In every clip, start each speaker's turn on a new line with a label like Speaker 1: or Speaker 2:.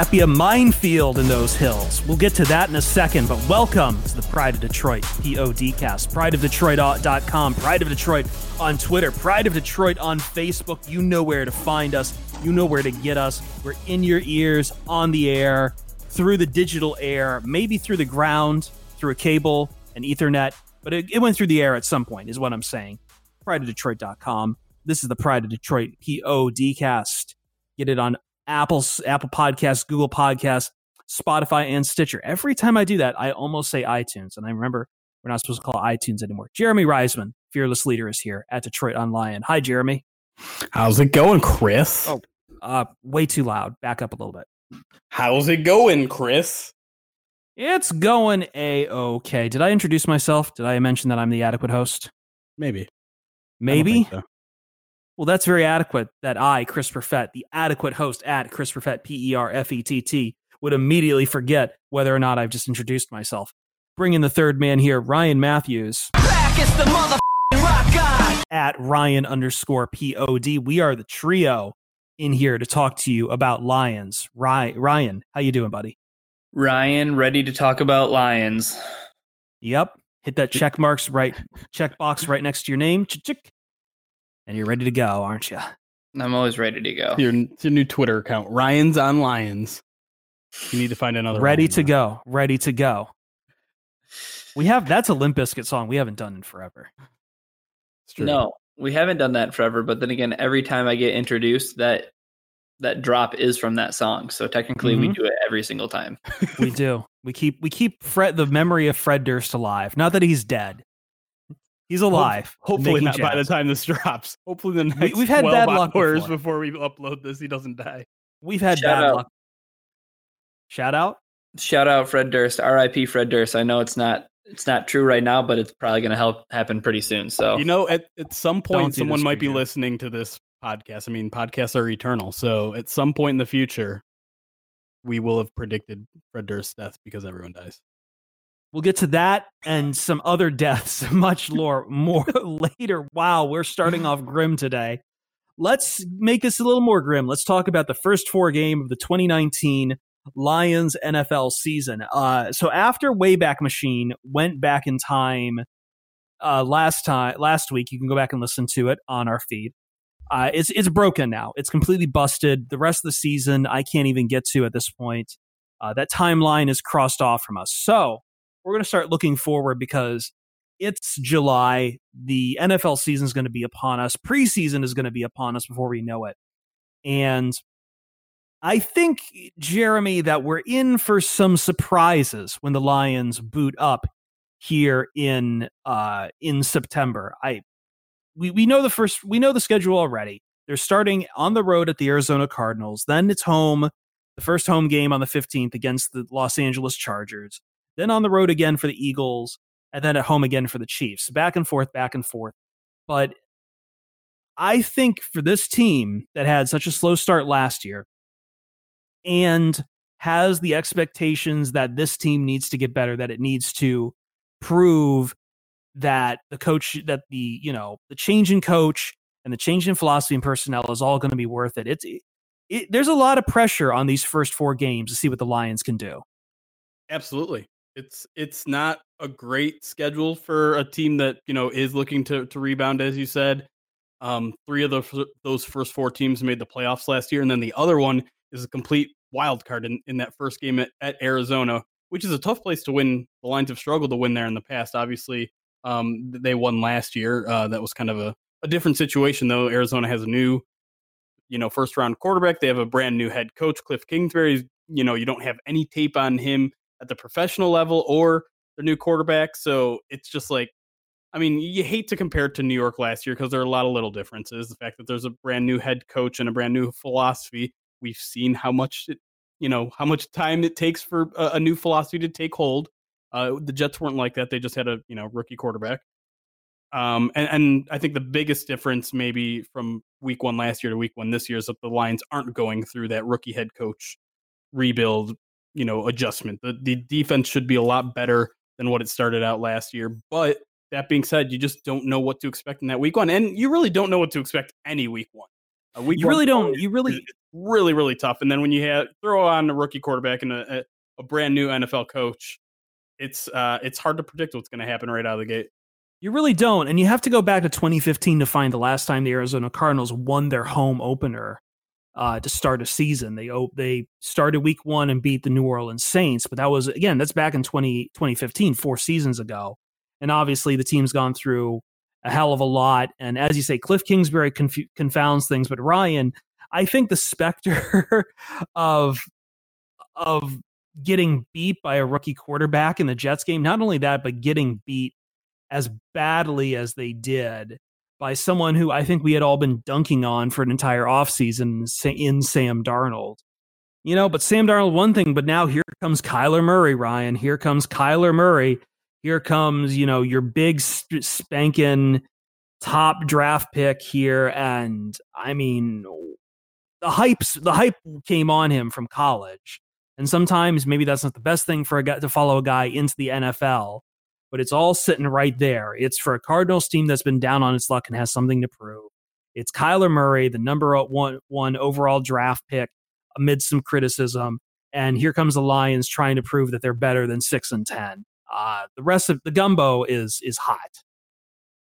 Speaker 1: That be a minefield in those hills? We'll get to that in a second, but welcome to the Pride of Detroit PODcast. PrideofDetroit.com, Pride of Detroit on Twitter, Pride of Detroit on Facebook. You know where to find us, you know where to get us. We're in your ears, on the air, through the digital air, maybe through the ground, through a cable, an Ethernet, but it, it went through the air at some point, is what I'm saying. PrideofDetroit.com. This is the Pride of Detroit PODcast. Get it on Apple Apple Podcasts, Google Podcasts, Spotify, and Stitcher. Every time I do that, I almost say iTunes, and I remember we're not supposed to call it iTunes anymore. Jeremy Reisman, fearless leader, is here at DetroitOnLion. Hi, Jeremy.
Speaker 2: How's it going, Chris?
Speaker 1: Oh, uh, way too loud. Back up a little bit.
Speaker 2: How's it going, Chris?
Speaker 1: It's going a okay. Did I introduce myself? Did I mention that I'm the adequate host?
Speaker 2: Maybe.
Speaker 1: Maybe.
Speaker 2: So.
Speaker 1: Well, that's very adequate that I, Chris Perfett, the adequate host at Chris Perfett, P E R F E T T, would immediately forget whether or not I've just introduced myself. Bring in the third man here, Ryan Matthews.
Speaker 3: Back is the mother rock god.
Speaker 1: At Ryan underscore POD. We are the trio in here to talk to you about Lions. Ryan, Ryan how you doing, buddy?
Speaker 4: Ryan, ready to talk about lions.
Speaker 1: Yep. Hit that check marks right check box right next to your name. Chick and you're ready to go, aren't you?
Speaker 4: I'm always ready to go.
Speaker 2: Your, your new Twitter account, Ryan's on Lions. You need to find another.
Speaker 1: Ready
Speaker 2: Ryan
Speaker 1: to
Speaker 2: now.
Speaker 1: go. Ready to go. We have that's a Limp Bizkit song we haven't done in forever.
Speaker 2: It's true.
Speaker 4: No, we haven't done that forever. But then again, every time I get introduced, that that drop is from that song. So technically, we
Speaker 1: Mhm.
Speaker 4: do it every single time.
Speaker 1: We do. We keep we keep Fred the memory of Fred Durst alive. Not that he's dead. He's alive.
Speaker 2: Hopefully
Speaker 1: making
Speaker 2: not by the time this drops. Hopefully the next
Speaker 1: we've had
Speaker 2: 12
Speaker 1: bad luck
Speaker 2: hours
Speaker 1: before.
Speaker 2: before. we upload this, he doesn't die.
Speaker 1: We've had
Speaker 4: Shout
Speaker 1: bad
Speaker 4: out.
Speaker 1: luck. Shout out.
Speaker 4: Shout out Fred Durst, R.I.P. Fred Durst. I know it's not it's not true right now, but it's probably going to help happen pretty soon. So
Speaker 2: You know, at, at some.
Speaker 1: Don't
Speaker 2: point, someone might be
Speaker 1: again.
Speaker 2: listening to this podcast. I mean, podcasts are eternal. So at some point in the future, we will have predicted Fred Durst's death because everyone dies.
Speaker 1: We'll get to that and some other deaths much more more later. Wow, we're starting off grim today. Let's make this a little more grim. Let's talk about the first four game of the 2019 Lions NFL season. Uh, so after Wayback Machine went back in time uh, last time last week, you can go back and listen to it on our feed. Uh, it's it's broken now. It's completely busted. The rest of the season, I can't even get to at this point. Uh, that timeline is crossed off from us. So we're going to start looking forward because it's July. The NFL season is going to be upon us. Preseason is going to be upon us before we know it. And I think, Jeremy, that we're in for some surprises when the Lions boot up here in uh in September. I we we know the first we know the schedule already. They're starting on the road at the Arizona Cardinals. Then it's home, the first home game on the 15th against the Los Angeles Chargers. Then on the road again for the Eagles, and then at home again for the Chiefs. Back and forth, back and forth. But I think for this team that had such a slow start last year and has the expectations that this team needs to get better, that it needs to prove that the coach, that the, you know, the change in coach and the change in philosophy and personnel is all going to be worth it. It's, it, there's a lot of pressure on these first four games to see what the Lions can do.
Speaker 2: Absolutely. It's it's not a great schedule for a team that, you know, is looking to to rebound as you said. Um three of the those first four teams made the playoffs last year and then the other one is a complete wild card in, in that first game at, at Arizona, which is a tough place to win. The Lions have struggled to win there in the past. Obviously, um they won last year. Uh that was kind of a a different situation though. Arizona has a new you know, first round quarterback. They have a brand new head coach, Cliff Kingsbury. You know, you don't have any tape on him at the professional level or the new quarterback. So it's just like, I mean, you hate to compare it to New York last year because there are a lot of little differences. The fact that there's a brand new head coach and a brand new philosophy. We've seen how much it, you know, how much time it takes for a, a new philosophy to take hold. Uh, the Jets weren't like that. They just had a, you know, rookie quarterback. Um, and, and I think the biggest difference maybe from week one last year to week one this year is that the Lions aren't going through that rookie head coach rebuild, you know, adjustment. The the defense should be a lot better than what it started out last year. But that being said, you just don't know what to expect in that week one, and you really don't know what to expect any week one. Uh, week
Speaker 1: You
Speaker 2: one
Speaker 1: really don't. You really.
Speaker 2: really really tough. And then when you have throw on a rookie quarterback and a, a brand new NFL coach, it's uh, it's hard to predict what's going to happen right out of the gate.
Speaker 1: You really don't, and you have to go back to 2015 to find the last time the Arizona Cardinals won their home opener uh, to start a season. They they started Week One and beat the New Orleans Saints, but that was again that's back in 20, 2015, four seasons ago. And obviously, the team's gone through a hell of a lot. And as you say, Cliff Kingsbury conf- confounds things. But Ryan, I think the specter of of getting beat by a rookie quarterback in the Jets game, not only that, but getting beat as badly as they did by someone who I think we had all been dunking on for an entire offseason in Sam Darnold. You know, but Sam Darnold, one thing, but now here comes Kyler Murray, Ryan. Here comes Kyler Murray here comes you know your big spanking top draft pick here and i mean the hypes the hype came on him from college and sometimes maybe that's not the best thing for a guy to follow a guy into the nfl but it's all sitting right there it's for a cardinals team that's been down on its luck and has something to prove it's kyler murray the number one, one overall draft pick amid some criticism and here comes the lions trying to prove that they're better than six and ten uh, the rest of the gumbo is is hot.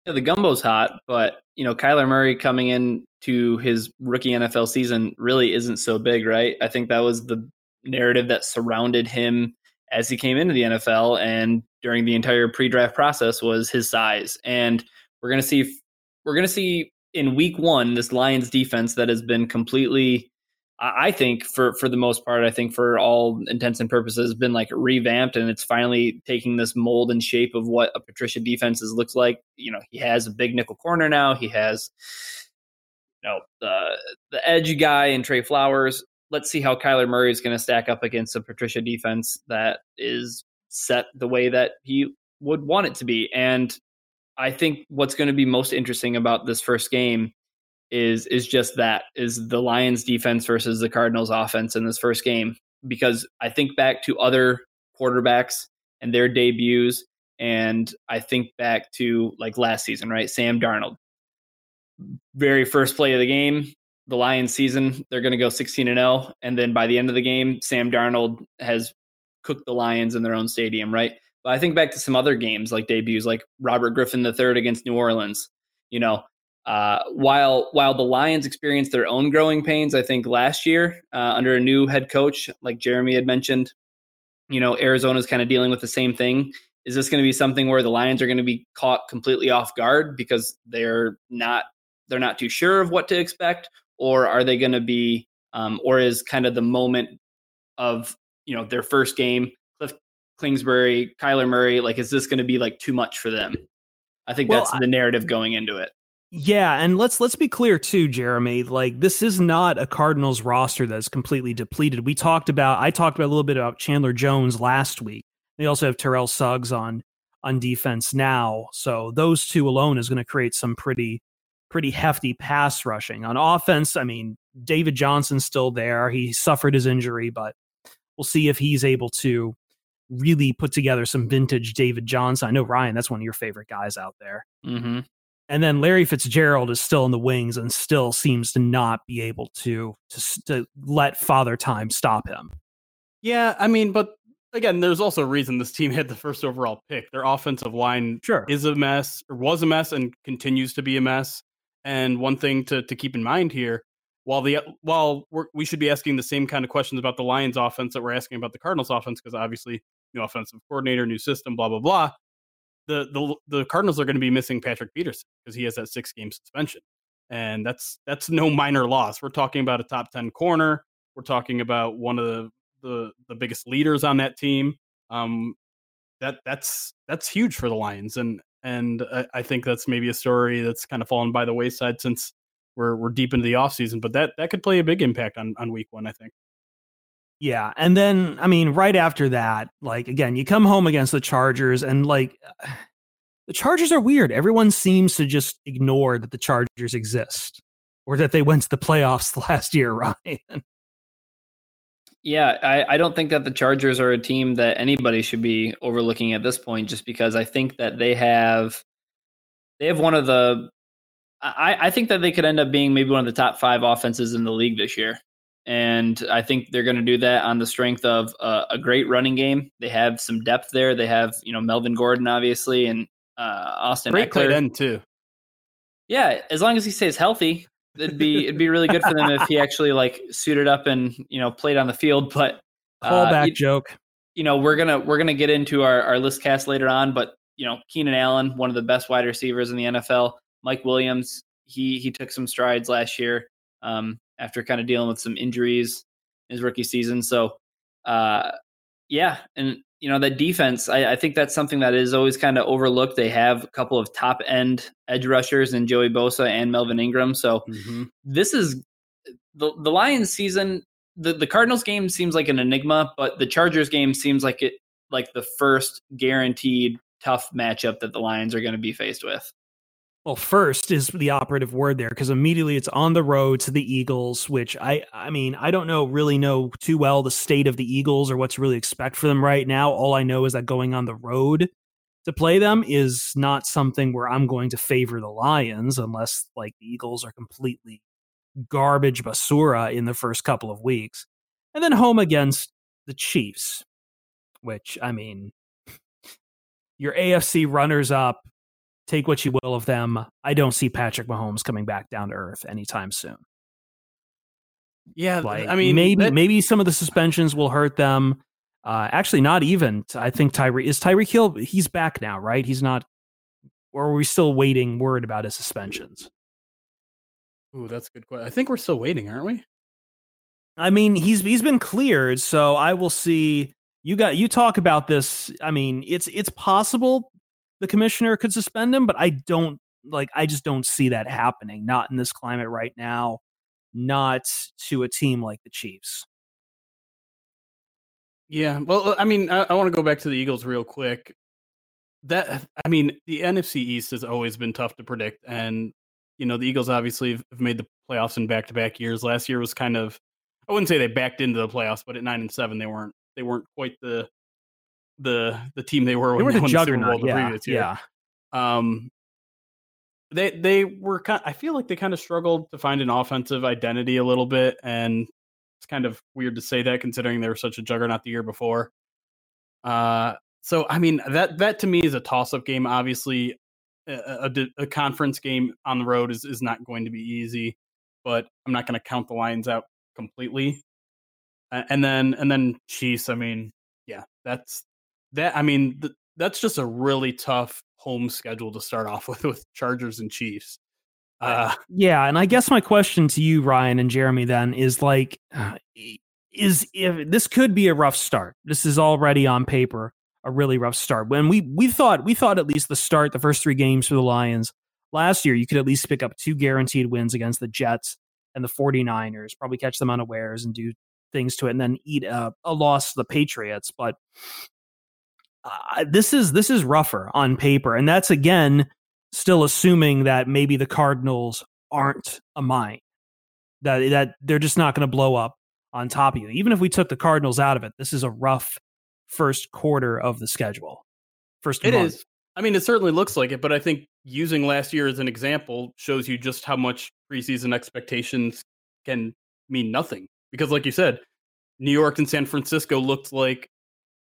Speaker 4: Yeah, the gumbo's hot, but you know, Kyler Murray coming in to his rookie NFL season really isn't so big, right? I think that was the narrative that surrounded him as he came into the NFL and during the entire pre-draft process was his size. And we're going to see we're going to see in week 1 this Lions defense that has been completely I think for for the most part, I think for all intents and purposes, been like revamped, and it's finally taking this mold and shape of what a Patricia defenses looks like. You know, he has a big nickel corner now. He has, you know, the the edge guy and Trey Flowers. Let's see how Kyler Murray is going to stack up against a Patricia defense that is set the way that he would want it to be. And I think what's going to be most interesting about this first game is is just that is the Lions defense versus the Cardinals offense in this first game because I think back to other quarterbacks and their debuts and I think back to like last season, right? Sam Darnold. Very first play of the game, the Lions season, they're going to go 16 and 0 and then by the end of the game, Sam Darnold has cooked the Lions in their own stadium, right? But I think back to some other games like debuts like Robert Griffin III against New Orleans. You know, uh, while while the Lions experienced their own growing pains, I think last year uh, under a new head coach, like Jeremy had mentioned, you know Arizona's kind of dealing with the same thing. Is this going to be something where the Lions are going to be caught completely off guard because they're not they're not too sure of what to expect, or are they going to be, um, or is kind of the moment of you know their first game, Cliff Kingsbury, Kyler Murray, like is this going to be like too much for them? I think well, that's the narrative going into it.
Speaker 1: Yeah, and let's let's be clear too, Jeremy. Like this is not a Cardinals roster that's completely depleted. We talked about I talked about a little bit about Chandler Jones last week. They also have Terrell Suggs on on defense now. So those two alone is going to create some pretty pretty hefty pass rushing. On offense, I mean, David Johnson's still there. He suffered his injury, but we'll see if he's able to really put together some vintage David Johnson. I know Ryan, that's one of your favorite guys out there.
Speaker 4: Mm-hmm.
Speaker 1: And then Larry Fitzgerald is still in the wings and still seems to not be able to to, to let Father Time stop him.
Speaker 2: Yeah, I mean, but again, there's also a reason this team had the first overall pick. Their offensive line
Speaker 1: sure.
Speaker 2: is a mess, or was a mess, and continues to be a mess. And one thing to to keep in mind here, while the while we should be asking the same kind of questions about the Lions offense that we're asking about the Cardinals offense, because obviously new offensive coordinator, new system, blah blah blah the the the Cardinals are going to be missing Patrick Peterson because he has that six game suspension, and that's that's no minor loss. We're talking about a top ten corner. We're talking about one of the the, the biggest leaders on that team. Um, that that's that's huge for the Lions, and and I, I think that's maybe a story that's kind of fallen by the wayside since we're we're deep into the offseason. But that that could play a big impact on on week one, I think.
Speaker 1: Yeah. And then, I mean, right after that, like, again, you come home against the Chargers, and like, the Chargers are weird. Everyone seems to just ignore that the Chargers exist or that they went to the playoffs last year, Ryan.
Speaker 4: Yeah, I, I don't think that the Chargers are a team that anybody should be overlooking at this point, just because I think that they have they have one of the I, I think that they could end up being maybe one of the top five offenses in the league this year. And I think they're going to do that on the strength of uh, a great running game. They have some depth there. They have, you know, Melvin Gordon, obviously, and uh, Austin
Speaker 2: Great
Speaker 4: Ekeler.
Speaker 2: end too.
Speaker 4: Yeah, as long as he stays healthy, it'd be it'd be really good for them if he actually like suited up and you know played on the field. But uh,
Speaker 1: Callback
Speaker 4: you,
Speaker 1: joke.
Speaker 4: you know we're gonna we're gonna get into our our list cast later on. But you know Keenan Allen, one of the best wide receivers in the NFL. Mike Williams, he he took some strides last year um, after kind of dealing with some injuries in his rookie season. So uh, yeah, and you know that defense, I, I think that's something that is always kind of overlooked. They have a couple of top end edge rushers in Joey Bosa and Melvin Ingram. So
Speaker 2: Mm-hmm.
Speaker 4: this is the the Lions season. The the Cardinals game seems like an enigma, but the Chargers game seems like it like the first guaranteed tough matchup that the Lions are going to be faced with.
Speaker 1: Well, first is the operative word there because immediately it's on the road to the Eagles, which I I mean, I don't know really know too well the state of the Eagles or what to really expect for them right now. All I know is that going on the road to play them is not something where I'm going to favor the Lions unless like the Eagles are completely garbage basura in the first couple of weeks. And then home against the Chiefs, which I mean your AFC runners up take what you will of them. I don't see Patrick Mahomes coming back down to earth anytime soon.
Speaker 2: Yeah,
Speaker 1: Like,
Speaker 2: I mean,
Speaker 1: maybe
Speaker 2: that-
Speaker 1: maybe some of the suspensions will hurt them. Uh, actually, not even. I think Tyree is Tyreek Hill. He's back now, right? He's not. Or are we still waiting word about his suspensions?
Speaker 2: Ooh, that's a good question. I think we're still waiting, aren't we?
Speaker 1: I mean, he's he's been cleared, so I will see. You got you talk about this. I mean, it's it's possible the commissioner could suspend him, but I don't like. I just don't see that happening. Not in this climate right now. Not to a team like the Chiefs.
Speaker 2: Yeah. Well, I mean, I, I want to go back to the Eagles real quick. That I mean, the NFC East has always been tough to predict, and you know the Eagles obviously have made the playoffs in back-to-back years. Last year was kind of, I wouldn't say they backed into the playoffs, but at nine and seven, they weren't they weren't quite the the the team they were
Speaker 1: They
Speaker 2: when
Speaker 1: were
Speaker 2: they
Speaker 1: the
Speaker 2: won the Super
Speaker 1: juggernaut.
Speaker 2: the
Speaker 1: Yeah,
Speaker 2: previous year.
Speaker 1: yeah.
Speaker 2: Um, they they were kind. I feel like they kind of struggled to find an offensive identity a little bit, and it's kind of weird to say that considering they were such a juggernaut the year before. Uh, so I mean that that to me is a toss up game. Obviously, a, a, a conference game on the road is is not going to be easy, but I'm not going to count the Lions out completely. Uh, and then and then Chiefs. I mean, yeah, that's that. I mean, th- that's just a really tough home schedule to start off with with Chargers and Chiefs. Uh,
Speaker 1: Yeah, and I guess my question to you, Ryan and Jeremy, then is like, uh, is if this could be a rough start. This is already on paper a really rough start. When we we thought we thought at least the start, the first three games for the Lions last year, you could at least pick up two guaranteed wins against the Jets and the 49ers, probably catch them unawares and do things to it, and then eat a, a loss to the Patriots. But uh, this is this is rougher on paper, and that's again still assuming that maybe the Cardinals aren't a mine, that that they're just not going to blow up on top of you. Even if we took the Cardinals out of it, this is a rough first quarter of the schedule. First,
Speaker 2: It
Speaker 1: month.
Speaker 2: is. I mean, it certainly looks like it, but I think using last year as an example shows you just how much preseason expectations can mean nothing. Because, like you said, New York and San Francisco looked like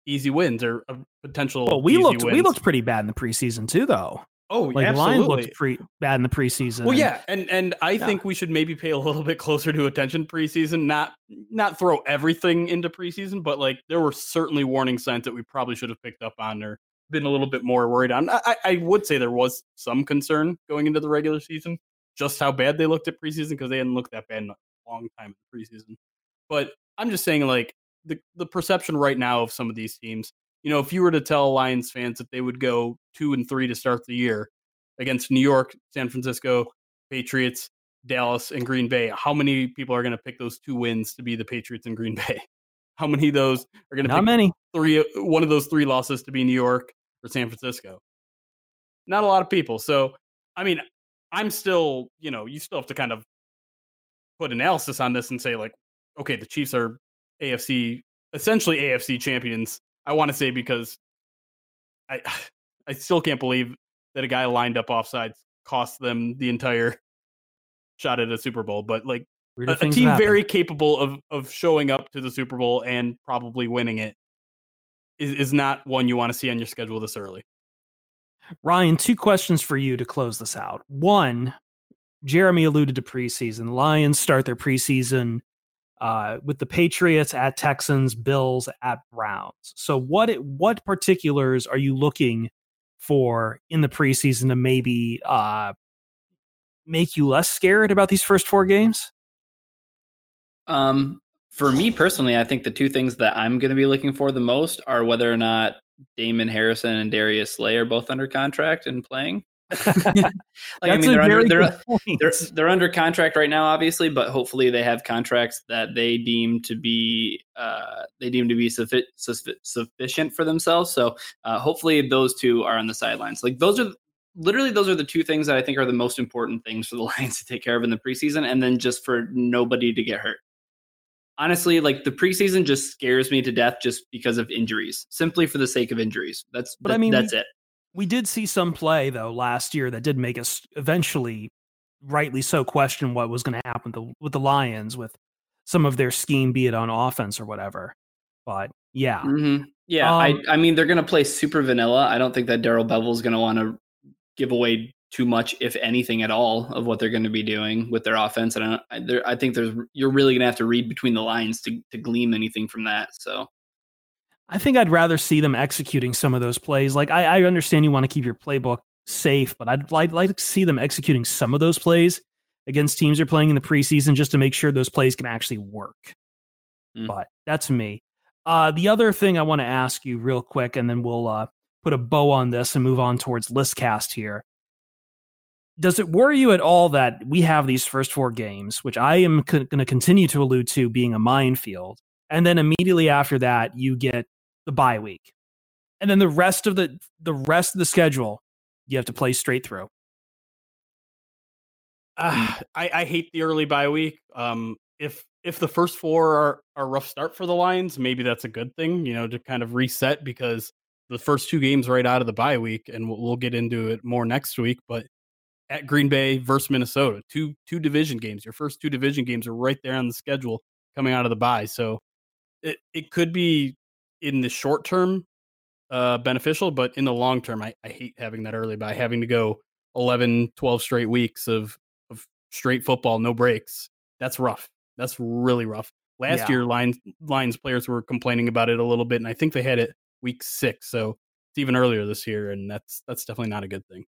Speaker 2: easy wins or a potential.
Speaker 1: Well, we looked we looked pretty bad in the preseason too, though.
Speaker 2: Oh,
Speaker 1: Like
Speaker 2: absolutely.
Speaker 1: Lions looked pre- bad in the preseason.
Speaker 2: Well, yeah, and and I
Speaker 1: Yeah.
Speaker 2: think we should maybe pay a little bit closer to attention preseason. Not not throw everything into preseason, but like there were certainly warning signs that we probably should have picked up on or been a little bit more worried on. I, I- I would say there was some concern going into the regular season, just how bad they looked at preseason because they hadn't looked that bad in a long time in the preseason. But I'm just saying, like the the perception right now of some of these teams. You know, if you were to tell Lions fans that they would go two and three to start the year against New York, San Francisco, Patriots, Dallas, and Green Bay, how many people are going to pick those two wins to be the Patriots and Green Bay? How many of those are going to pick
Speaker 1: many.
Speaker 2: three uh, one of those three losses to be New York or San Francisco? Not a lot of people. So, I mean, I'm still, you know, you still have to kind of put analysis on this and say like, okay, the Chiefs are AFC essentially AFC champions. I want to say because I I still can't believe that a guy lined up offsides cost them the entire shot at a Super Bowl. But like a, a team very capable of of showing up to the Super Bowl and probably winning it is, is not one you want to see on your schedule this early.
Speaker 1: Ryan, two questions for you to close this out. One, Jeremy alluded to preseason. Lions start their preseason uh, with the Patriots at Texans, Bills at Browns. So, what what particulars are you looking for in the preseason to maybe uh, make you less scared about these first four games?
Speaker 4: Um, for me personally, I think the two things that I'm going to be looking for the most are whether or not Damon Harrison and Darius Slay are both under contract and playing. like I mean, they're under, they're, they're they're under contract right now, obviously, but hopefully they have contracts that they deem to be uh, they deem to be suffi- suffi- sufficient for themselves. So uh, hopefully those two are on the sidelines. Like those are literally those are the two things that I think are the most important things for the Lions to take care of in the preseason, and then just for nobody to get hurt. Honestly, like the preseason just scares me to death just because of injuries, simply for the sake of injuries. That's
Speaker 1: But I mean,
Speaker 4: that's it.
Speaker 1: We did see some play though last year that did make us eventually rightly so question what was going to happen with the, with the lions with some of their scheme be it on offense or whatever but yeah
Speaker 4: hmm Yeah,
Speaker 1: Um,
Speaker 4: I I mean they're gonna play super vanilla. I don't think that Darrell Bevell's gonna want to give away too much, if anything at all, of what they're going to be doing with their offense. And I, I, there, I think there's you're really gonna have to read between the lines to to glean anything from that. So
Speaker 1: i think i'd rather see them executing some of those plays. Like i, I understand you want to keep your playbook safe but i'd like, like to see them executing some of those plays against teams they're playing in the preseason just to make sure those plays can actually work.
Speaker 4: Mm.
Speaker 1: but that's me. Uh, the other thing i want to ask you real quick and then we'll uh, put a bow on this and move on towards listcast here. Does it worry you at all that we have these first four games which i am co- going to continue to allude to being a minefield and then immediately after that you get the bye week and then the rest of the the rest of the schedule you have to play straight through
Speaker 2: Ah, I, I hate the early bye week. Um, if if the first four are are a rough start for the Lions, maybe that's a good thing. You know, to kind of reset because the first two games right out of the bye week, and we'll, we'll get into it more next week. But at Green Bay versus Minnesota, two two division games. Your first two division games are right there on the schedule coming out of the bye. So it it could be in the short term uh, beneficial, but in the long term, I, I hate having that early by having to go 11, 12 straight weeks of of straight football, no breaks. That's rough. That's really rough. Last
Speaker 1: Yeah.
Speaker 2: year, Lions Lions players were complaining about it a little bit, and I think they had it week six, so it's even earlier this year, and that's that's definitely not a good thing.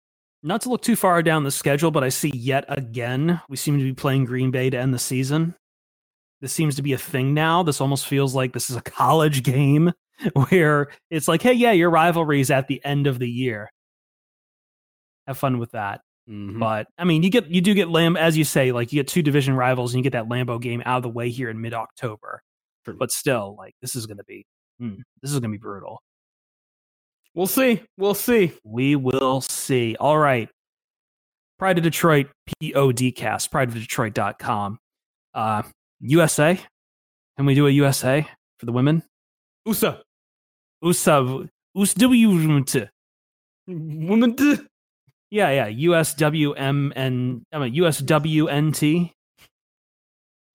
Speaker 1: not to look too far down the schedule, but I see yet again we seem to be playing Green Bay to end the season. This seems to be a thing now. This almost feels like this is a college game where it's like, hey, yeah, your rivalry is at the end of the year. Have fun with that.
Speaker 2: Mhm.
Speaker 1: But I mean, you get you do get Lamb as you say, like you get two division rivals and you get that Lambo game out of the way here in mid October. But still, like this is going to be hmm, this is going to be brutal.
Speaker 2: We'll see. We'll see.
Speaker 1: We will see. All right. Pride of Detroit, PODcast, prideofdetroit.com. Uh, USA. Can we do a USA for the women?
Speaker 2: USA.
Speaker 1: USA. USW.
Speaker 2: Women. d-
Speaker 1: Yeah, yeah. USWMN. I mean, USWNT.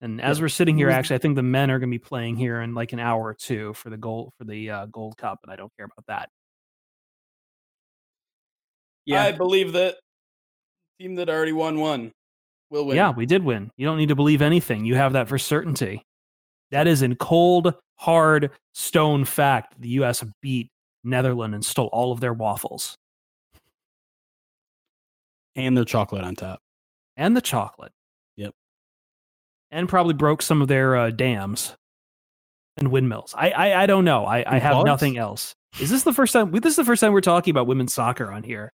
Speaker 1: And as we're sitting here, actually, I think the men are going to be playing here in like an hour or two for the gold for the uh, Gold Cup, and I don't care about that.
Speaker 4: yeah,
Speaker 2: I believe that team that already won one will win.
Speaker 1: Yeah, we did win. You don't need to believe anything. You have that for certainty. That is in cold, hard, stone fact. The U.S. beat Netherlands and stole all of their waffles
Speaker 2: and their chocolate on top.
Speaker 1: and the chocolate.
Speaker 2: Yep.
Speaker 1: And probably broke some of their uh, dams and windmills. I I, I don't know. I, I have nothing else. Is this the first time? This is the first time we're talking about women's soccer on here.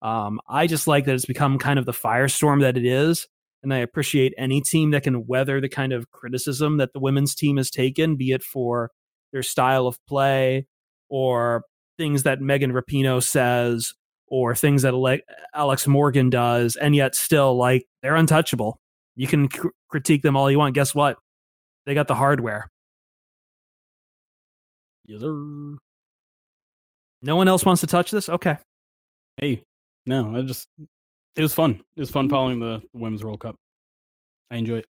Speaker 1: Um, I just like that it's become kind of the firestorm that it is, and I appreciate any team that can weather the kind of criticism that the women's team has taken, be it for their style of play or things that Megan Rapinoe says or things that Ale- Alex Morgan does, and yet still like they're untouchable. You can cr- critique them all you want. Guess what? They got the hardware.
Speaker 2: Yes, sir.
Speaker 1: No one else wants to touch this. Okay.
Speaker 2: Hey, no, I just it was fun. It was fun following the Women's World Cup. I enjoy it.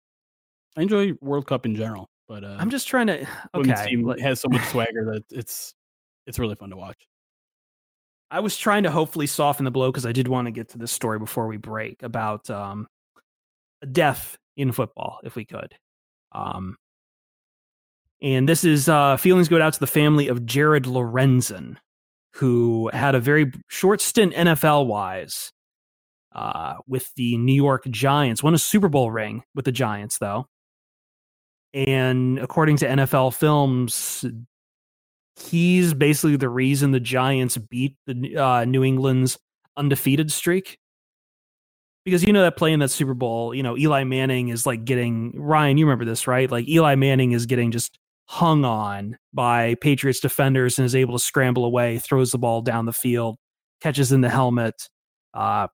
Speaker 2: I enjoy World Cup in general, but uh,
Speaker 1: I'm just trying to. Okay,
Speaker 2: team has so much swagger that it's it's really fun to watch.
Speaker 1: I was trying to hopefully soften the blow because I did want to get to this story before we break about um, death in football, if we could. Um, and this is uh, feelings go out to the family of Jared Lorenzen, who had a very short stint NFL wise uh, with the New York Giants. Won a Super Bowl ring with the Giants, though. And according to NFL Films, he's basically the reason the Giants beat the uh, New England's undefeated streak. Because you know that play in that Super Bowl, you know Eli Manning is like getting Ryan. You remember this, right? Like Eli Manning is getting just hung on by Patriots defenders and is able to scramble away, throws the ball down the field, catches in the helmet. Uh,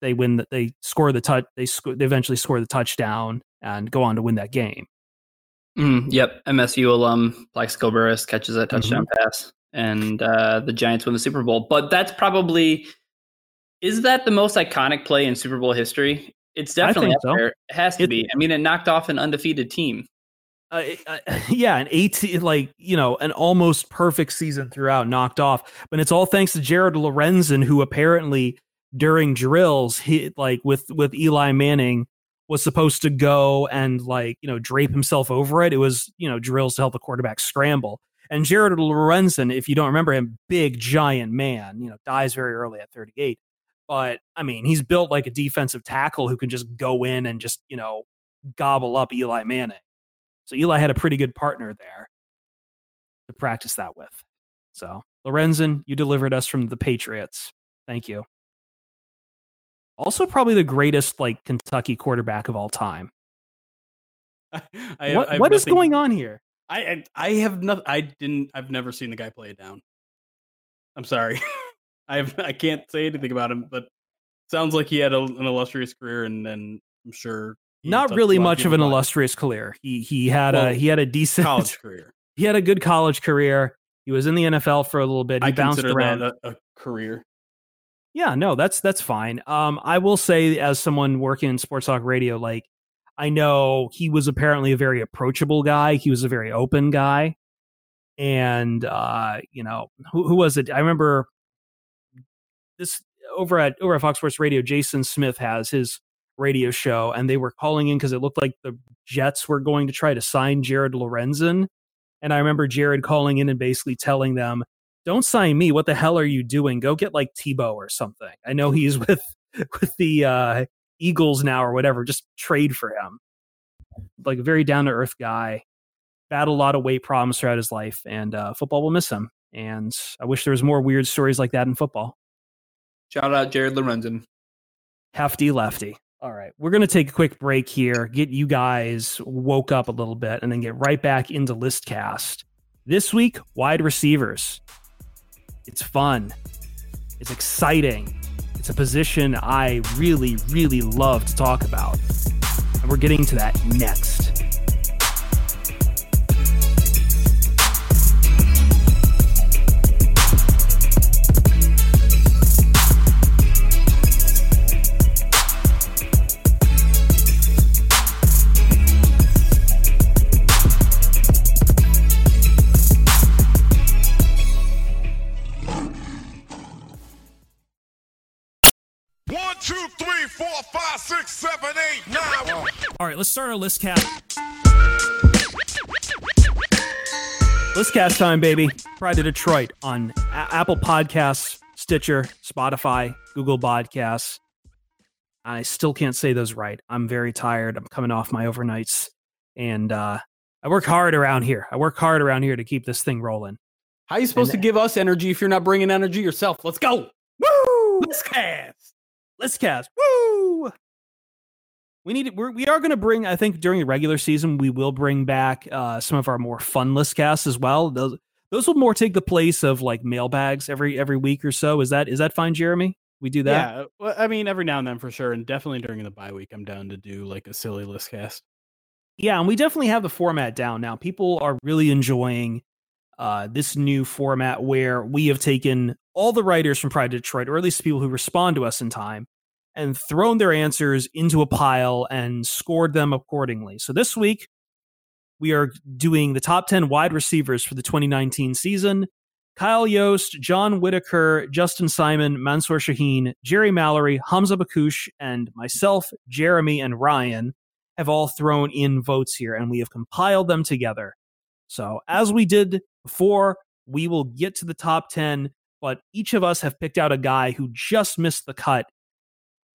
Speaker 1: they win. The, they score the touch. They sc- they eventually score the touchdown and go on to win that game.
Speaker 4: Mm, yep, MSU alum Plaxico Burress catches that touchdown pass, and uh, the Giants win the Super Bowl. But that's probably is that the most iconic play in Super Bowl history? It's definitely up
Speaker 1: so.
Speaker 4: there. It has to
Speaker 1: It-
Speaker 4: be. I mean, it knocked off an undefeated team.
Speaker 1: Uh, uh, yeah, an 18, like, you know, an almost perfect season throughout, knocked off. But it's all thanks to Jared Lorenzen, who apparently during drills, he like with with Eli Manning was supposed to go and like, you know, drape himself over it. It was, you know, drills to help the quarterback scramble. And Jared Lorenzen, if you don't remember him, big giant man, you know, dies very early at 38. But I mean, he's built like a defensive tackle who can just go in and just, you know, gobble up Eli Manning. So Eli had a pretty good partner there to practice that with. So Lorenzen, you delivered us from the Patriots. Thank you. Also, probably the greatest like Kentucky quarterback of all time.
Speaker 2: I,
Speaker 1: what
Speaker 2: I have
Speaker 1: what is going on here?
Speaker 2: I I have no. I didn't. I've never seen the guy play it down. I'm sorry. I have. I can't say anything about him, but sounds like he had a, an illustrious career, and then I'm sure
Speaker 1: Not really much of an
Speaker 2: lives.
Speaker 1: illustrious career. He he had a he had a decent
Speaker 2: college career.
Speaker 1: he had a good college career. He was in the NFL for a little bit. He
Speaker 2: I
Speaker 1: bounced
Speaker 2: consider
Speaker 1: around.
Speaker 2: a, a career.
Speaker 1: Yeah, no, that's that's fine. Um, I will say, as someone working in sports talk radio, like I know he was apparently a very approachable guy. He was a very open guy, and uh, you know, who, who was it? I remember this over at over at Fox Sports Radio. Jason Smith has his radio show, and they were calling in because it looked like the Jets were going to try to sign Jared Lorenzen. And I remember Jared calling in and basically telling them, don't sign me. What the hell are you doing? Go get like Tebow or something. I know he's with with the uh, Eagles now or whatever. Just trade for him. Like a very down to earth guy. Battled a lot of weight problems throughout his life, and uh, football will miss him. And I wish there was more weird stories like that in football.
Speaker 4: Shout out Jared Lorenzen.
Speaker 1: Hefty lefty. All right, we're going to take a quick break here, get you guys woke up a little bit, and then get right back into Listcast. This week, wide receivers. It's fun. It's exciting. It's a position I really, really love to talk about. And we're getting to that next.
Speaker 5: Five, six, seven, eight, nine.
Speaker 1: All right, let's start our list cast. Listcast. Listcast time, baby. Pride of Detroit on A- Apple Podcasts, Stitcher, Spotify, Google Podcasts. I still can't say those right. I'm very tired. I'm coming off my overnights, and uh, I work hard around here. I work hard around here to keep this thing rolling.
Speaker 2: How are you supposed
Speaker 1: And-
Speaker 2: to give us energy if you're not bringing energy yourself? Let's go.
Speaker 1: Woo!
Speaker 2: Let's cast.
Speaker 1: Let's cast. Woo! We need. We're, we are going to bring. I think during the regular season, we will bring back uh, some of our more fun list casts as well. Those those will more take the place of like mailbags every every week or so. Is that is that fine, Jeremy? We do that.
Speaker 2: Yeah, well, I mean, every now and then for sure, and definitely during the bye week, I'm down to do like a silly list cast.
Speaker 1: Yeah, and we definitely have the format down now. People are really enjoying uh, this new format where we have taken all the writers from Pride Detroit, or at least people who respond to us in time, and thrown their answers into a pile and scored them accordingly. So this week, we are doing the top 10 wide receivers for the 2019 season. Kyle Yost, John Whitaker, Justin Simon, Mansour Shaheen, Jerry Mallory, Hamza Bakush, and myself, Jeremy, and Ryan have all thrown in votes here, and we have compiled them together. So, as we did before, we will get to the top 10, but each of us have picked out a guy who just missed the cut,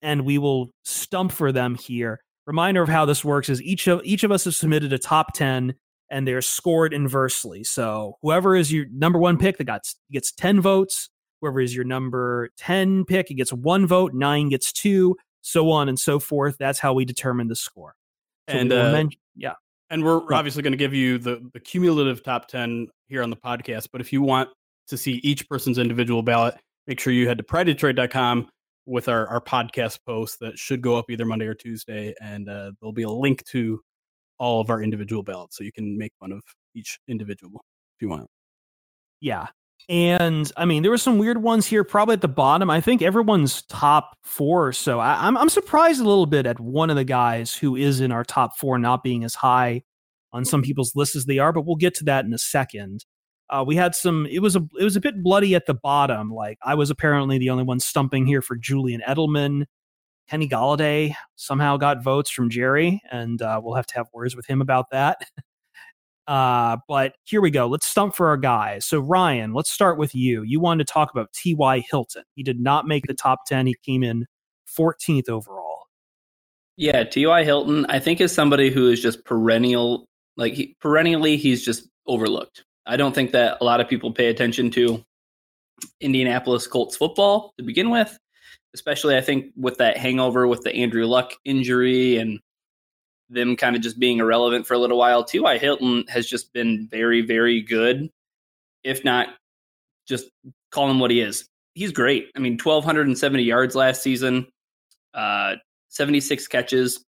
Speaker 1: and we will stump for them here. Reminder of how this works is each of each of us has submitted a top 10 and they're scored inversely. So whoever is your number one pick that got gets 10 votes, whoever is your number 10 pick, it gets one vote, nine gets two, so on and so forth. That's how we determine the score. So
Speaker 2: And, uh,
Speaker 1: men- yeah.
Speaker 2: And we're
Speaker 1: Right.
Speaker 2: obviously going to give you the, the cumulative top 10 here on the podcast. But if you want to see each person's individual ballot, make sure you head to pridedetroit.com with our, our podcast post that should go up either Monday or Tuesday. And uh, there'll be a link to all of our individual ballots. So you can make fun of each individual if you want.
Speaker 1: Yeah. And I mean, there were some weird ones here, probably at the bottom. I think everyone's top four. So I, I'm I'm surprised a little bit at one of the guys who is in our top four not being as high on some people's lists as they are. But we'll get to that in a second. Uh, we had some. It was a it was a bit bloody at the bottom. Like I was apparently the only one stumping here for Julian Edelman. Kenny Golladay somehow got votes from Jerry, and uh, we'll have to have words with him about that. Uh, but here we go. Let's stump for our guys. So Ryan, let's start with you. You wanted to talk about T.Y. Hilton. He did not make the top 10. He came in 14th overall.
Speaker 4: Yeah, T.Y. Hilton, I think is somebody who is just perennial, like he, perennially, he's just overlooked. I don't think that a lot of people pay attention to Indianapolis Colts football to begin with, especially I think with that hangover with the Andrew Luck injury and them kind of just being irrelevant for a little while. T.Y. Hilton has just been very, very good, if not just call him what he is. He's great. I mean, 1,270 yards last season, uh, 76 catches,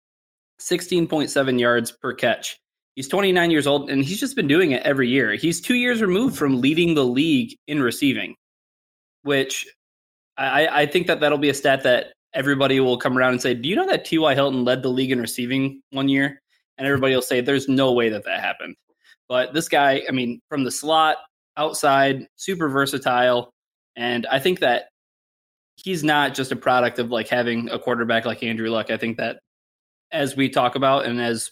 Speaker 4: 16.7 yards per catch. He's 29 years old and he's just been doing it every year. He's two years removed from leading the league in receiving, which I, I think that that'll be a stat that everybody will come around and say, Do you know that T.Y. Hilton led the league in receiving one year? And everybody will say, There's no way that that happened. But this guy, I mean, from the slot, outside, super versatile. And I think that he's not just a product of like having a quarterback like Andrew Luck. I think that as we talk about and as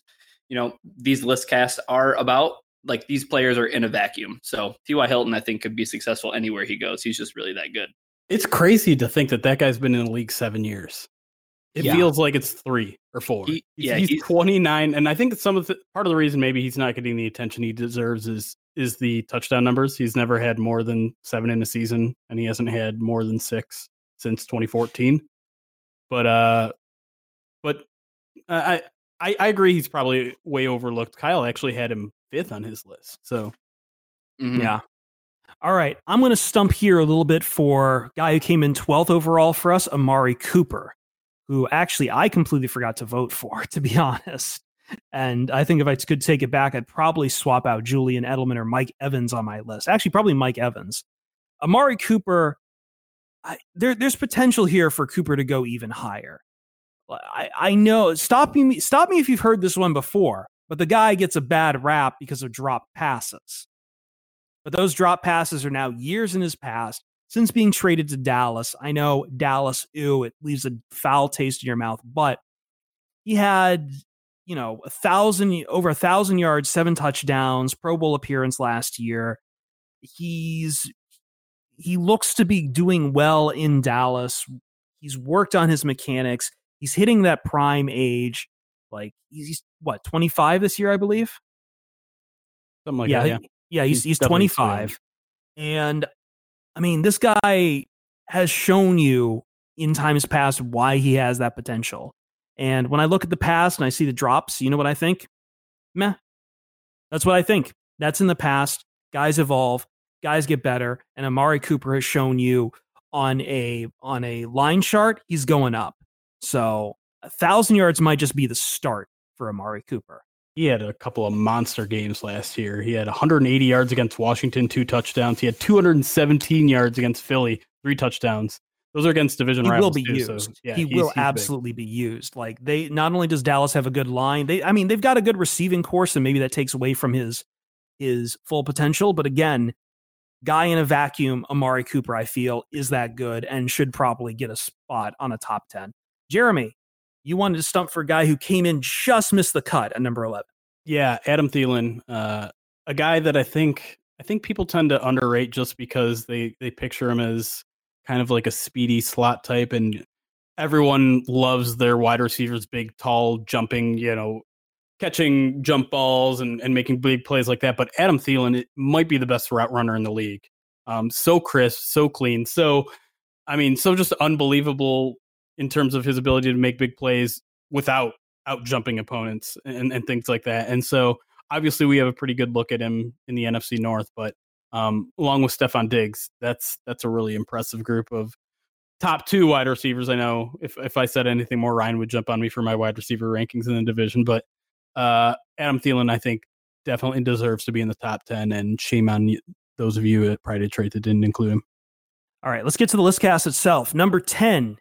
Speaker 4: you know these list casts are about, like these players are in a vacuum. So T.Y. Hilton, I think, could be successful anywhere he goes. He's just really that good.
Speaker 2: It's crazy to think that that guy's been in the league seven years. It
Speaker 1: Yeah.
Speaker 2: feels like it's three or four.
Speaker 4: He-
Speaker 2: he's,
Speaker 4: yeah,
Speaker 2: he's,
Speaker 4: he's-
Speaker 2: 29, and I think some of the part of the reason maybe he's not getting the attention he deserves is is the touchdown numbers. He's never had more than seven in a season, and he hasn't had more than six since 2014. But uh, but I I I agree he's probably way overlooked. Kyle actually had him fifth on his list, so
Speaker 4: Mhm.
Speaker 1: Yeah. All right. I'm going to stump here a little bit for guy who came in 12th overall for us, Amari Cooper, who actually I completely forgot to vote for, to be honest. And I think if I could take it back, I'd probably swap out Julian Edelman or Mike Evans on my list. Actually, probably Mike Evans. Amari Cooper, I, there, there's potential here for Cooper to go even higher. I, I know. Stop me, stop me if you've heard this one before, but the guy gets a bad rap because of drop passes. But those drop passes are now years in his past since being traded to Dallas. I know Dallas, ew, it leaves a foul taste in your mouth, but he had, you know, a thousand, over a thousand yards, seven touchdowns, Pro Bowl appearance last year. He's, he looks to be doing well in Dallas. He's worked on his mechanics. He's hitting that prime age. Like he's, what, 25 this year, I believe?
Speaker 2: something like
Speaker 1: yeah,
Speaker 2: that. Yeah.
Speaker 1: he- yeah, he's
Speaker 2: He's
Speaker 1: he's
Speaker 2: definitely
Speaker 1: 25. And I mean, this guy has shown you in times past why he has that potential. And when I look at the past and I see the drops, you know what I think? Meh. That's what I think. That's in the past. Guys evolve, guys get better, and Amari Cooper has shown you on a on a line chart, he's going up. So a thousand yards might just be the start for Amari Cooper.
Speaker 2: He had a couple of monster games last year. He had 180 yards against Washington, two touchdowns. He had 217 yards against Philly, three touchdowns. those are against division
Speaker 1: he will
Speaker 2: rivals
Speaker 1: be
Speaker 2: too,
Speaker 1: used.
Speaker 2: so, yeah,
Speaker 1: he
Speaker 2: he's-
Speaker 1: will
Speaker 2: he's big.
Speaker 1: absolutely be used. Like they not only does Dallas have a good line, they I mean they've got a good receiving corps, and maybe that takes away from his his full potential. But again, guy in a vacuum, Amari Cooper, I feel is that good and should probably get a spot on a top ten. Jeremy, you wanted to stump for a guy who came in just missed the cut at number eleven.
Speaker 2: Yeah, Adam Thielen, uh, a guy that I think I think people tend to underrate just because they they picture him as kind of like a speedy slot type, and everyone loves their wide receivers, big, tall, jumping, you know, catching jump balls and, and making big plays like that. But Adam Thielen it might be the best route runner in the league. Um, so crisp, so clean, so I mean, so just unbelievable in terms of his ability to make big plays without out jumping opponents and, and things like that. And so obviously we have a pretty good look at him in the NFC North, but um, along with Stefon Diggs, that's that's a really impressive group of top two wide receivers. I know if if I said anything more, Ryan would jump on me for my wide receiver rankings in the division, but uh, Adam Thielen, I think, definitely deserves to be in the top ten. And shame on those of you at Pride Detroit that didn't include him.
Speaker 1: All right, let's get to the list cast itself. Number 10.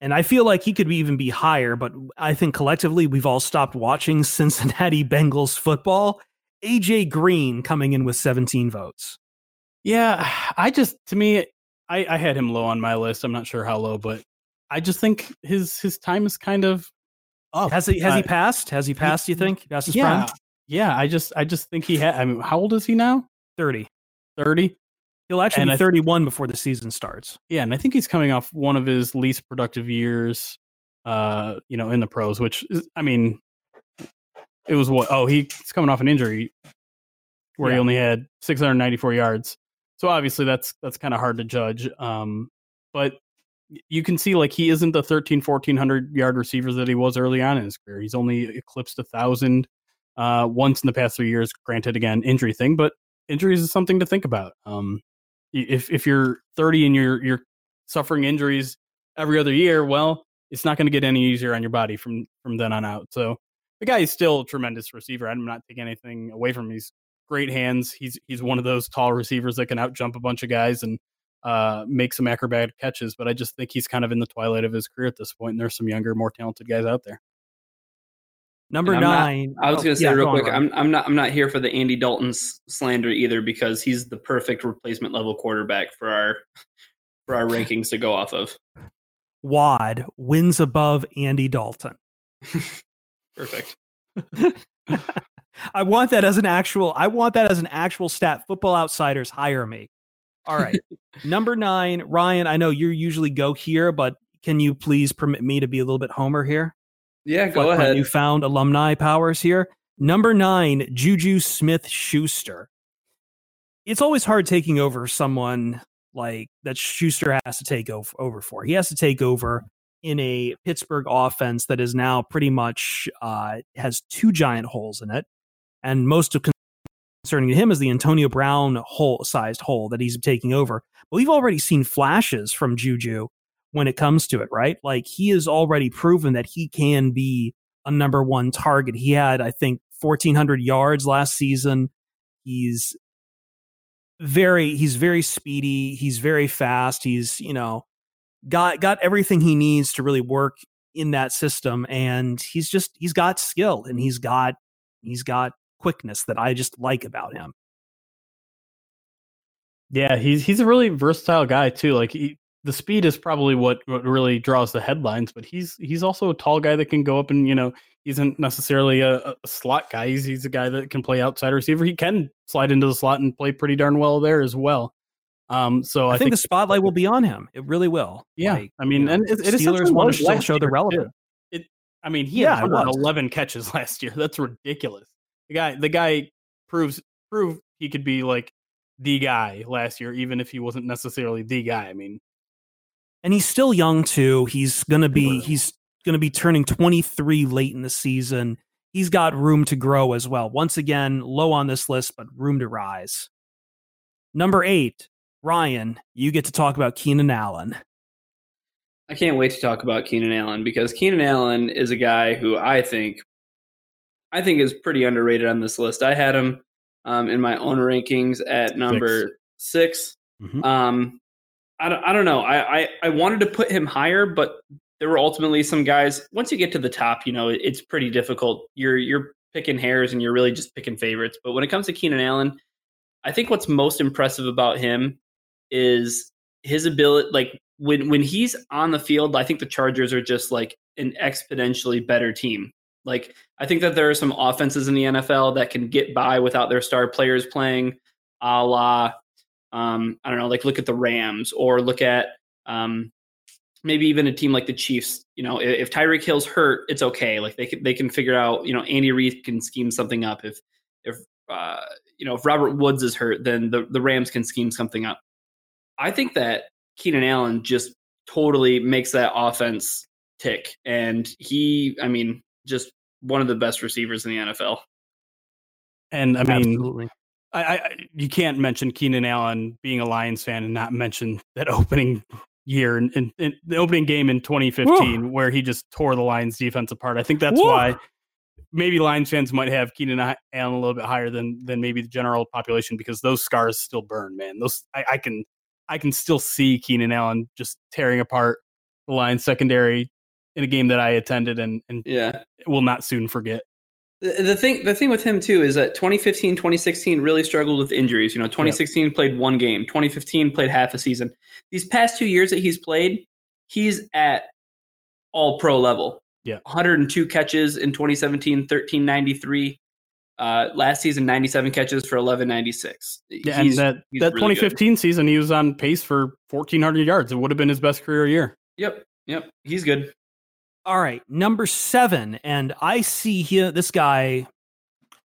Speaker 1: And I feel like he could be, even be higher, but I think collectively we've all stopped watching Cincinnati Bengals football. AJ Green coming in with 17 votes.
Speaker 2: Yeah, I just to me, I, I had him low on my list. I'm not sure how low, but I just think his his time is kind of up.
Speaker 1: Has he has he
Speaker 2: uh,
Speaker 1: passed? Has he passed, you think? Past his
Speaker 2: yeah,
Speaker 1: prime?
Speaker 2: yeah. I just I just think he had. I mean, how old is he now?
Speaker 1: 30.
Speaker 2: Thirty.
Speaker 1: He'll actually
Speaker 2: And
Speaker 1: be
Speaker 2: I-
Speaker 1: 31 before the season starts.
Speaker 2: Yeah, and I think he's coming off one of his least productive years. Uh, you know, in the pros, which is, I mean, it was what? Oh, he's coming off an injury where he only had 694 yards. So obviously that's that's kind of hard to judge. Um, but you can see like he isn't the 13 1400 yard receiver that he was early on in his career. He's only eclipsed a thousand uh, once in the past three years. Granted, again, injury thing, but injuries is something to think about. Um, if if you're 30 and you're you're suffering injuries every other year, well, it's not going to get any easier on your body from from then on out. So the guy is still a tremendous receiver. I'm not taking anything away from him. He's great hands. He's he's one of those tall receivers that can out jump a bunch of guys and uh, make some acrobatic catches. But I just think he's kind of in the twilight of his career at this point, and there's some younger, more talented guys out there.
Speaker 1: Number
Speaker 4: I'm not-
Speaker 1: nine.
Speaker 4: I was
Speaker 1: oh,
Speaker 4: going to say
Speaker 1: yeah,
Speaker 4: real quick, I'm I'm not I'm not here for the Andy Dalton slander either because he's the perfect replacement level quarterback for our for our rankings to go off of.
Speaker 1: Wad wins above Andy Dalton.
Speaker 4: Perfect.
Speaker 1: I want that as an actual. I want that as an actual stat. Football Outsiders hire me. All right, number nine, Ryan. I know you usually go here, but can you please permit me to be a little bit homer here?
Speaker 4: Yeah, go ahead.
Speaker 1: Newfound alumni powers here. Number nine, Juju Smith Schuster. It's always hard taking over someone like that Schuster has to take over for. He has to take over in a Pittsburgh offense that is now pretty much uh, has two giant holes in it, and most of concerning to him is the Antonio Brown hole sized hole that he's taking over. But we've already seen flashes from Juju when it comes to it, right? Like he has already proven that he can be a number one target. He had, I think, 1,400 yards last season. He's very, he's very speedy. He's very fast. He's, you know, got got everything he needs to really work in that system. And he's just, he's got skill and he's got, he's got quickness that I just like about him.
Speaker 2: Yeah, he's he's a really versatile guy too. Like he, the speed is probably what, what really draws the headlines, but he's he's also a tall guy that can go up and you know he isn't necessarily a, a slot guy. He's he's a guy that can play outside receiver. He can slide into the slot and play pretty darn well there as well. Um, so
Speaker 1: I,
Speaker 2: I,
Speaker 1: think, the spotlight will be on him. It really will.
Speaker 2: yeah,
Speaker 1: Like,
Speaker 2: I mean, and it, it
Speaker 1: Steelers want to still show they're relevant.
Speaker 2: It, I mean, he
Speaker 1: Yeah,
Speaker 2: had. 111 catches last year. That's ridiculous. The guy, the guy proves proved he could be like the guy last year, even if he wasn't necessarily the guy. I mean,
Speaker 1: and he's still young too. He's gonna be he's gonna be turning 23 late in the season. He's got room to grow as well. Once again, low on this list, but room to rise. Number eight, Ryan, you get to talk about Keenan Allen.
Speaker 4: I can't wait to talk about Keenan Allen because Keenan Allen is a guy who I think I think is pretty underrated on this list. I had him um, in my own rankings at number 6
Speaker 2: Mhm.
Speaker 4: Um, I don't, I don't know. I, I, I wanted to put him higher, but there were ultimately some guys. Once you get to the top, you know, it's pretty difficult. You're you're picking hairs and you're really just picking favorites. But when it comes to Keenan Allen, I think what's most impressive about him is his ability. Like when when he's on the field, I think the Chargers are just like an exponentially better team. Like I think that there are some offenses in the NFL that can get by without their star players playing, a la um, I don't know, like look at the Rams or look at um, maybe even a team like the Chiefs. You know, if, if Tyreek Hill's hurt, it's okay. Like they can they can figure out. You know, Andy Reid can scheme something up. If if uh, you know if Robert Woods is hurt, then the the Rams can scheme something up. I think that Keenan Allen just totally makes that offense tick, and he, I mean, just one of the best receivers in the NFL.
Speaker 2: And I mean,
Speaker 1: Absolutely.
Speaker 2: I, I you can't mention Keenan Allen being a Lions fan and not mention that opening year in, in, in the opening game in 2015 where he just tore the Lions defense apart. I think that's why maybe Lions fans might have Keenan Allen a little bit higher than than maybe the general population because those scars still burn, man. Those I, I can I can still see Keenan Allen just tearing apart the Lions secondary in a game that I attended and and
Speaker 4: Yeah.
Speaker 2: will not soon forget.
Speaker 4: The, the thing the thing with him too is that 2015 2016 really struggled with injuries you know 2016 played one game 2015 played half a season these past two years that he's played he's at all pro level
Speaker 2: Yeah.
Speaker 4: 102 catches in 2017 1393 uh last season 97 catches for 1196
Speaker 2: Yeah, and that that
Speaker 4: really good.
Speaker 2: 2015 season, he was on pace for 1,400 yards. It would have been his best career year.
Speaker 4: yep yep he's good
Speaker 1: All right, number seven, and I see here this guy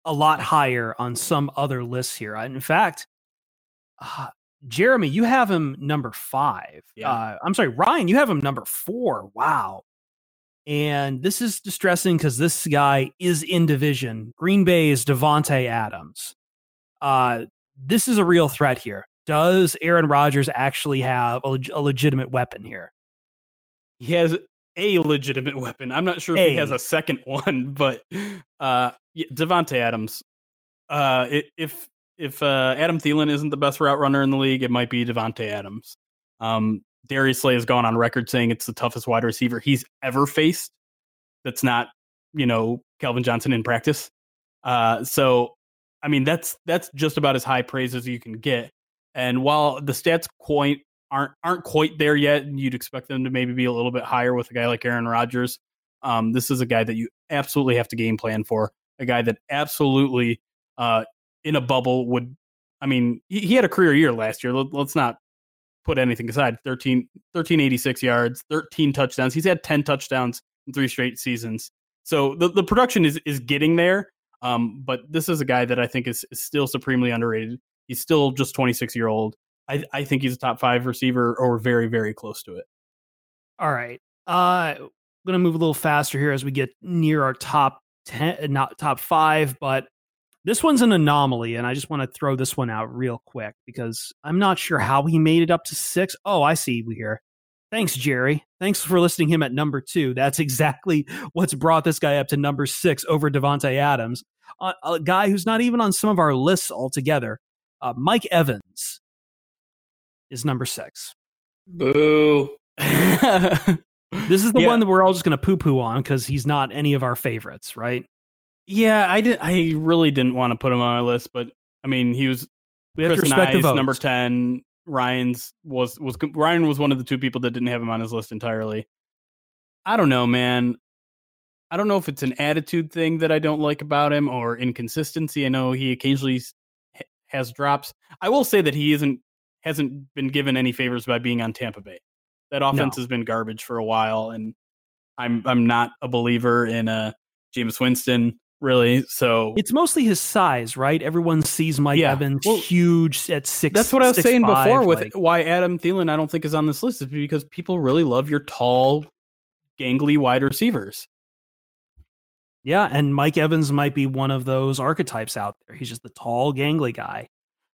Speaker 1: a lot higher on some other lists here. In fact, uh, Jeremy, you have him number five.
Speaker 2: Yeah.
Speaker 1: Uh, I'm sorry, Ryan, you have him number four. Wow. And this is distressing because this guy is in division. Green Bay is Davante Adams. Uh, this is a real threat here. Does Aaron Rodgers actually have a, leg- a legitimate weapon here?
Speaker 2: He has a legitimate weapon. I'm not sure if he has
Speaker 1: A.
Speaker 2: a second one, but uh, yeah, Davante Adams. Uh, if if uh, Adam Thielen isn't the best route runner in the league, it might be Davante Adams. Um, Darius Slay has gone on record saying it's the toughest wide receiver he's ever faced. That's not, you know, Calvin Johnson in practice. Uh, so, I mean, that's that's just about as high praise as you can get. And while the stats quite aren't aren't quite there yet, and you'd expect them to maybe be a little bit higher with a guy like Aaron Rodgers. Um, this is a guy that you absolutely have to game plan for. A guy that absolutely uh, in a bubble would. I mean, he, he had a career year last year. Let, let's not put anything aside. 13, 1386 yards, 13 touchdowns. He's had 10 touchdowns in three straight seasons. So the, the production is is getting there. Um, but this is a guy that I think is, is still supremely underrated. He's still just 26 year old. I, I think he's a top five receiver or very, very close to it.
Speaker 1: All right. Uh I'm gonna move a little faster here as we get near our top ten not top five, but this one's an anomaly, and I just want to throw this one out real quick because I'm not sure how he made it up to six. Oh, I see we here. Thanks, Jerry. Thanks for listing him at number two. That's exactly what's brought this guy up to number six over Davante Adams, uh, a guy who's not even on some of our lists altogether. Uh, Mike Evans is number six.
Speaker 4: boo
Speaker 1: This is the
Speaker 2: Yeah.
Speaker 1: one that we're all just going to poo poo on because he's not any of our favorites, right?
Speaker 2: Yeah, I did. I really didn't want to put him on my list, but I mean, he was
Speaker 1: We have
Speaker 2: Chris
Speaker 1: to respect votes.
Speaker 2: number ten. Ryan's was was Ryan was one of the two people that didn't have him on his list entirely. I don't know, man. I don't know if it's an attitude thing that I don't like about him or inconsistency. I know he occasionally has drops. I will say that he isn't hasn't been given any favors by being on Tampa Bay. That offense has been garbage for a while, and I'm I'm not a believer in uh Jameis Winston really. So
Speaker 1: It's mostly his size, right? Everyone sees Mike
Speaker 2: Yeah.
Speaker 1: Evans
Speaker 2: Well,
Speaker 1: huge at six.
Speaker 2: That's what I was
Speaker 1: six
Speaker 2: saying
Speaker 1: five,
Speaker 2: before with
Speaker 1: like-
Speaker 2: why Adam Thielen I don't think is on this list is because people really love your tall, gangly wide receivers.
Speaker 1: yeah, and Mike Evans might be one of those archetypes out there. He's just the tall, gangly guy.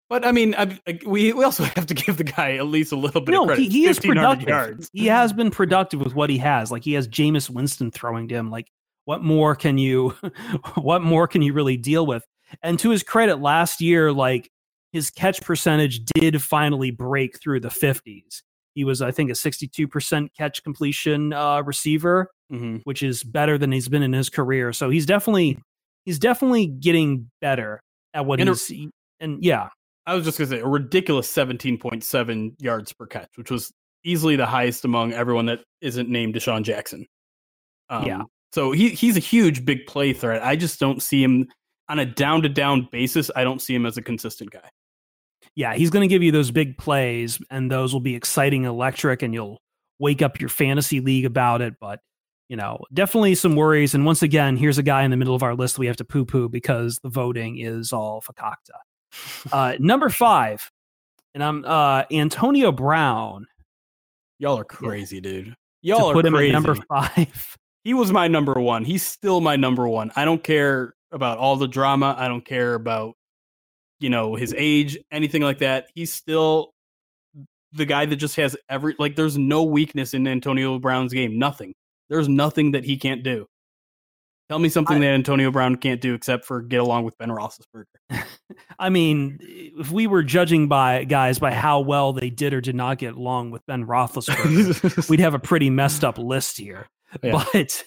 Speaker 2: But I mean, I, we we also have to give the guy at least a little bit
Speaker 1: No,
Speaker 2: of credit.
Speaker 1: he, he is productive.
Speaker 2: yards.
Speaker 1: He has been productive with what he has. Like he has Jameis Winston throwing to him. Like what more can you, what more can you really deal with? And to his credit, last year, like his catch percentage did finally break through the fifties. He was, I think, a 62% catch completion uh, receiver,
Speaker 2: hmm
Speaker 1: which is better than he's been in his career. So he's definitely he's definitely getting better at what
Speaker 2: And a-
Speaker 1: he's and yeah,
Speaker 2: I was just gonna say a ridiculous 17.7 yards per catch, which was easily the highest among everyone that isn't named DeSean Jackson. Um,
Speaker 1: Yeah.
Speaker 2: So he he's a huge big play threat. I just don't see him on a down to down basis. I don't see him as a consistent guy.
Speaker 1: yeah, he's going to give you those big plays, and those will be exciting, electric, and you'll wake up your fantasy league about it. But you know, definitely some worries. And once again, here's a guy in the middle of our list we have to poo poo because the voting is all fakakta. Uh, number five, and I'm uh, Antonio Brown.
Speaker 2: Y'all are crazy, dude. Y'all are
Speaker 1: put him
Speaker 2: crazy.
Speaker 1: at number five.
Speaker 2: he was my number one. He's still my number one. I don't care about all the drama. I don't care about, you know, his age, anything like that. He's still the guy that just has every like. There's no weakness in Antonio Brown's game. Nothing. There's nothing that he can't do. Tell me something
Speaker 1: I-
Speaker 2: that Antonio Brown can't do except for get along with Ben Roethlisberger.
Speaker 1: I mean, if we were judging by guys by how well they did or did not get along with Ben Roethlisberger, we'd have a pretty messed up list here.
Speaker 2: Yeah.
Speaker 1: But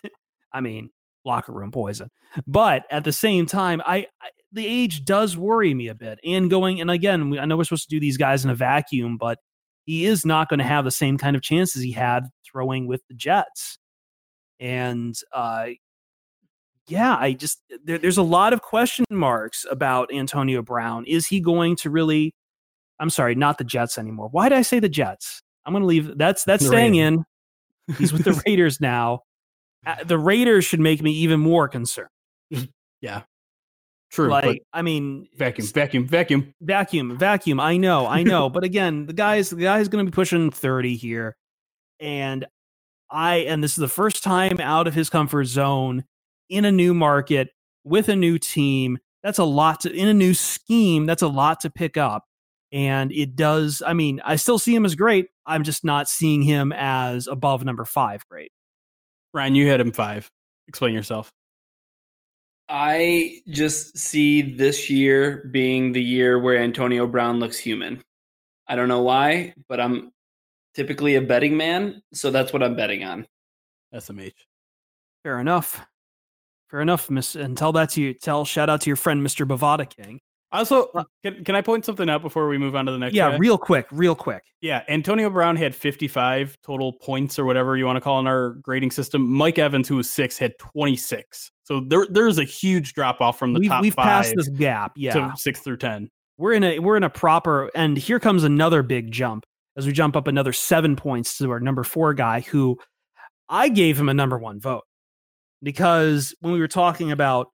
Speaker 1: I mean, locker room poison. But at the same time, I, I the age does worry me a bit. And going and again, we- I know we're supposed to do these guys in a vacuum, but he is not going to have the same kind of chances he had throwing with the Jets. And uh, yeah, I just there, there's a lot of question marks about Antonio Brown. Is he going to really? I'm sorry, not the Jets anymore. Why did I say the Jets? I'm going to leave. That's that's
Speaker 2: The
Speaker 1: staying
Speaker 2: Raiders.
Speaker 1: in. He's with the Raiders now. Uh, The Raiders should make me even more concerned.
Speaker 2: Yeah, true.
Speaker 1: like, I mean,
Speaker 2: vacuum, vacuum, vacuum.
Speaker 1: vacuum, vacuum. I know, I know. but again, the guy's the guy's going to be pushing 30 here, and I and this is the first time out of his comfort zone in a new market with a new team. That's a lot to in a new scheme. That's a lot to pick up, and it does. I mean, I still see him as great. I'm just not seeing him as above number five. Great.
Speaker 2: Ryan, you had him five. Explain yourself.
Speaker 4: I just see this year being the year where Antonio Brown looks human. I don't know why, but I'm typically a betting man, so that's what I'm betting on.
Speaker 2: SMH.
Speaker 1: Fair enough. Fair enough, Miss. And tell that to you. Tell shout out to your friend, Mr. Bovada King.
Speaker 2: Also, uh, can, can I point something out before we move on to the next?
Speaker 1: Yeah,
Speaker 2: guy?
Speaker 1: real quick, real quick.
Speaker 2: Yeah, Antonio Brown had 55 total points or whatever you want to call in our grading system. Mike Evans, who was six, had 26. So there, there's a huge drop off from the
Speaker 1: We've,
Speaker 2: top
Speaker 1: we've
Speaker 2: five
Speaker 1: passed this gap. Yeah,
Speaker 2: to six through 10.
Speaker 1: we're in a we're in a proper. And here comes another big jump as we jump up another seven points to our number four guy, who I gave him a number one vote because when we were talking about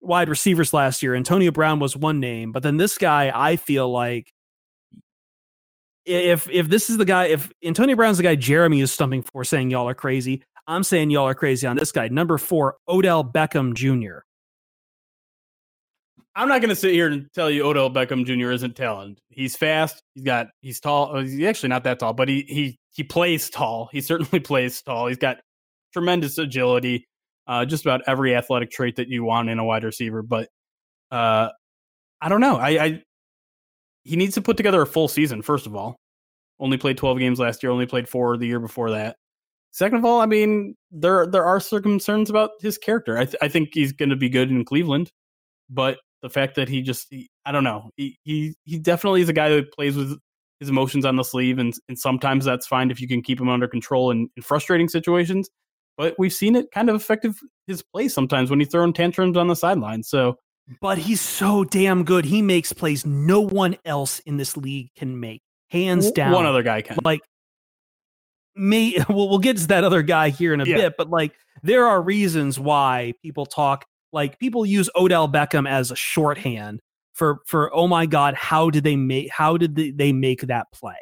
Speaker 1: wide receivers last year, Antonio Brown was one name, but then this guy, I feel like if if this is the guy, if Antonio Brown's the guy Jeremy is stumping for saying y'all are crazy, I'm saying y'all are crazy on this guy. Number four, Odell Beckham Jr.
Speaker 2: I'm not going to sit here and tell you Odell Beckham Jr. isn't talented. He's fast. He's got. He's tall. He's actually not that tall, but he he he plays tall. He certainly plays tall. He's got tremendous agility. Uh, just about every athletic trait that you want in a wide receiver. But uh, I don't know. I, I he needs to put together a full season. First of all, only played 12 games last year. Only played four the year before that. Second of all, I mean there there are some concerns about his character. I th- I think he's going to be good in Cleveland, but the fact that he just he, I don't know he, he he definitely is a guy that plays with his emotions on the sleeve, and and sometimes that's fine if you can keep him under control in, in frustrating situations. But we've seen it kind of effective his play sometimes when he's throwing tantrums on the sideline. So
Speaker 1: But he's so damn good. He makes plays no one else in this league can make. Hands down.
Speaker 2: one other guy can.
Speaker 1: like me we'll, we'll get to that other guy here in a
Speaker 2: Yeah.
Speaker 1: bit but like there are reasons why people talk like people use odell beckham as a shorthand for for oh my god how did they make how did they, they make that play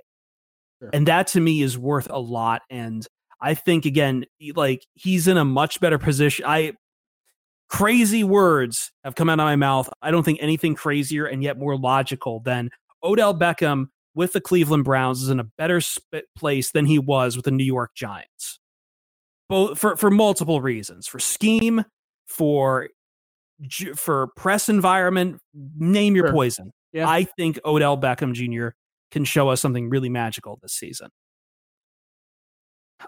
Speaker 2: Sure.
Speaker 1: and that to me is worth a lot and i think again like he's in a much better position i crazy words have come out of my mouth i don't think anything crazier and yet more logical than odell beckham with the Cleveland Browns is in a better place than he was with the New York Giants. Both for for multiple reasons, for scheme, for for press environment, name your
Speaker 2: Sure.
Speaker 1: poison.
Speaker 2: Yeah.
Speaker 1: I think Odell Beckham Jr. can show us something really magical this season.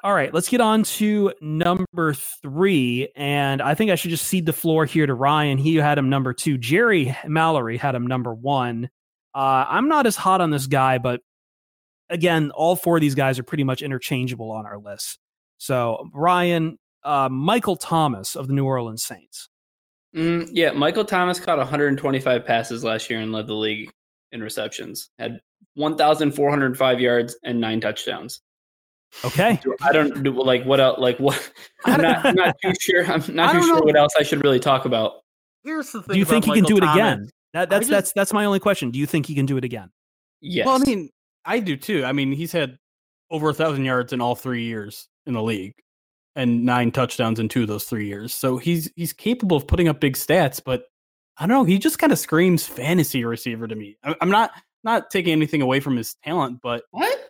Speaker 1: All right, let's get on to number three. And I think I should just cede the floor here to Ryan. He had him number two. Jerry Mallory had him number one. Uh, I'm not as hot on this guy, but again, all four of these guys are pretty much interchangeable on our list. So, Ryan, uh, Michael Thomas of the New Orleans Saints.
Speaker 4: Mm, yeah, Michael Thomas caught 125 passes last year and led the league in receptions. Had 1,405 yards and nine touchdowns.
Speaker 1: Okay.
Speaker 4: I don't do like what else. Like what? I'm not, I'm not too sure. I'm not too sure know. what else I should really talk about.
Speaker 2: Here's the thing.
Speaker 1: Do you think he
Speaker 2: Michael
Speaker 1: can do
Speaker 2: Thomas.
Speaker 1: it again? That, that's
Speaker 2: just,
Speaker 1: that's that's my only question. Do you think he can do it again?
Speaker 4: Yes.
Speaker 2: Well, I mean, I do too. I mean, he's had over a thousand yards in all three years in the league, and nine touchdowns in two of those three years. So he's he's capable of putting up big stats. But I don't know. He just kind of screams fantasy receiver to me. I'm not not taking anything away from his talent, but
Speaker 4: what?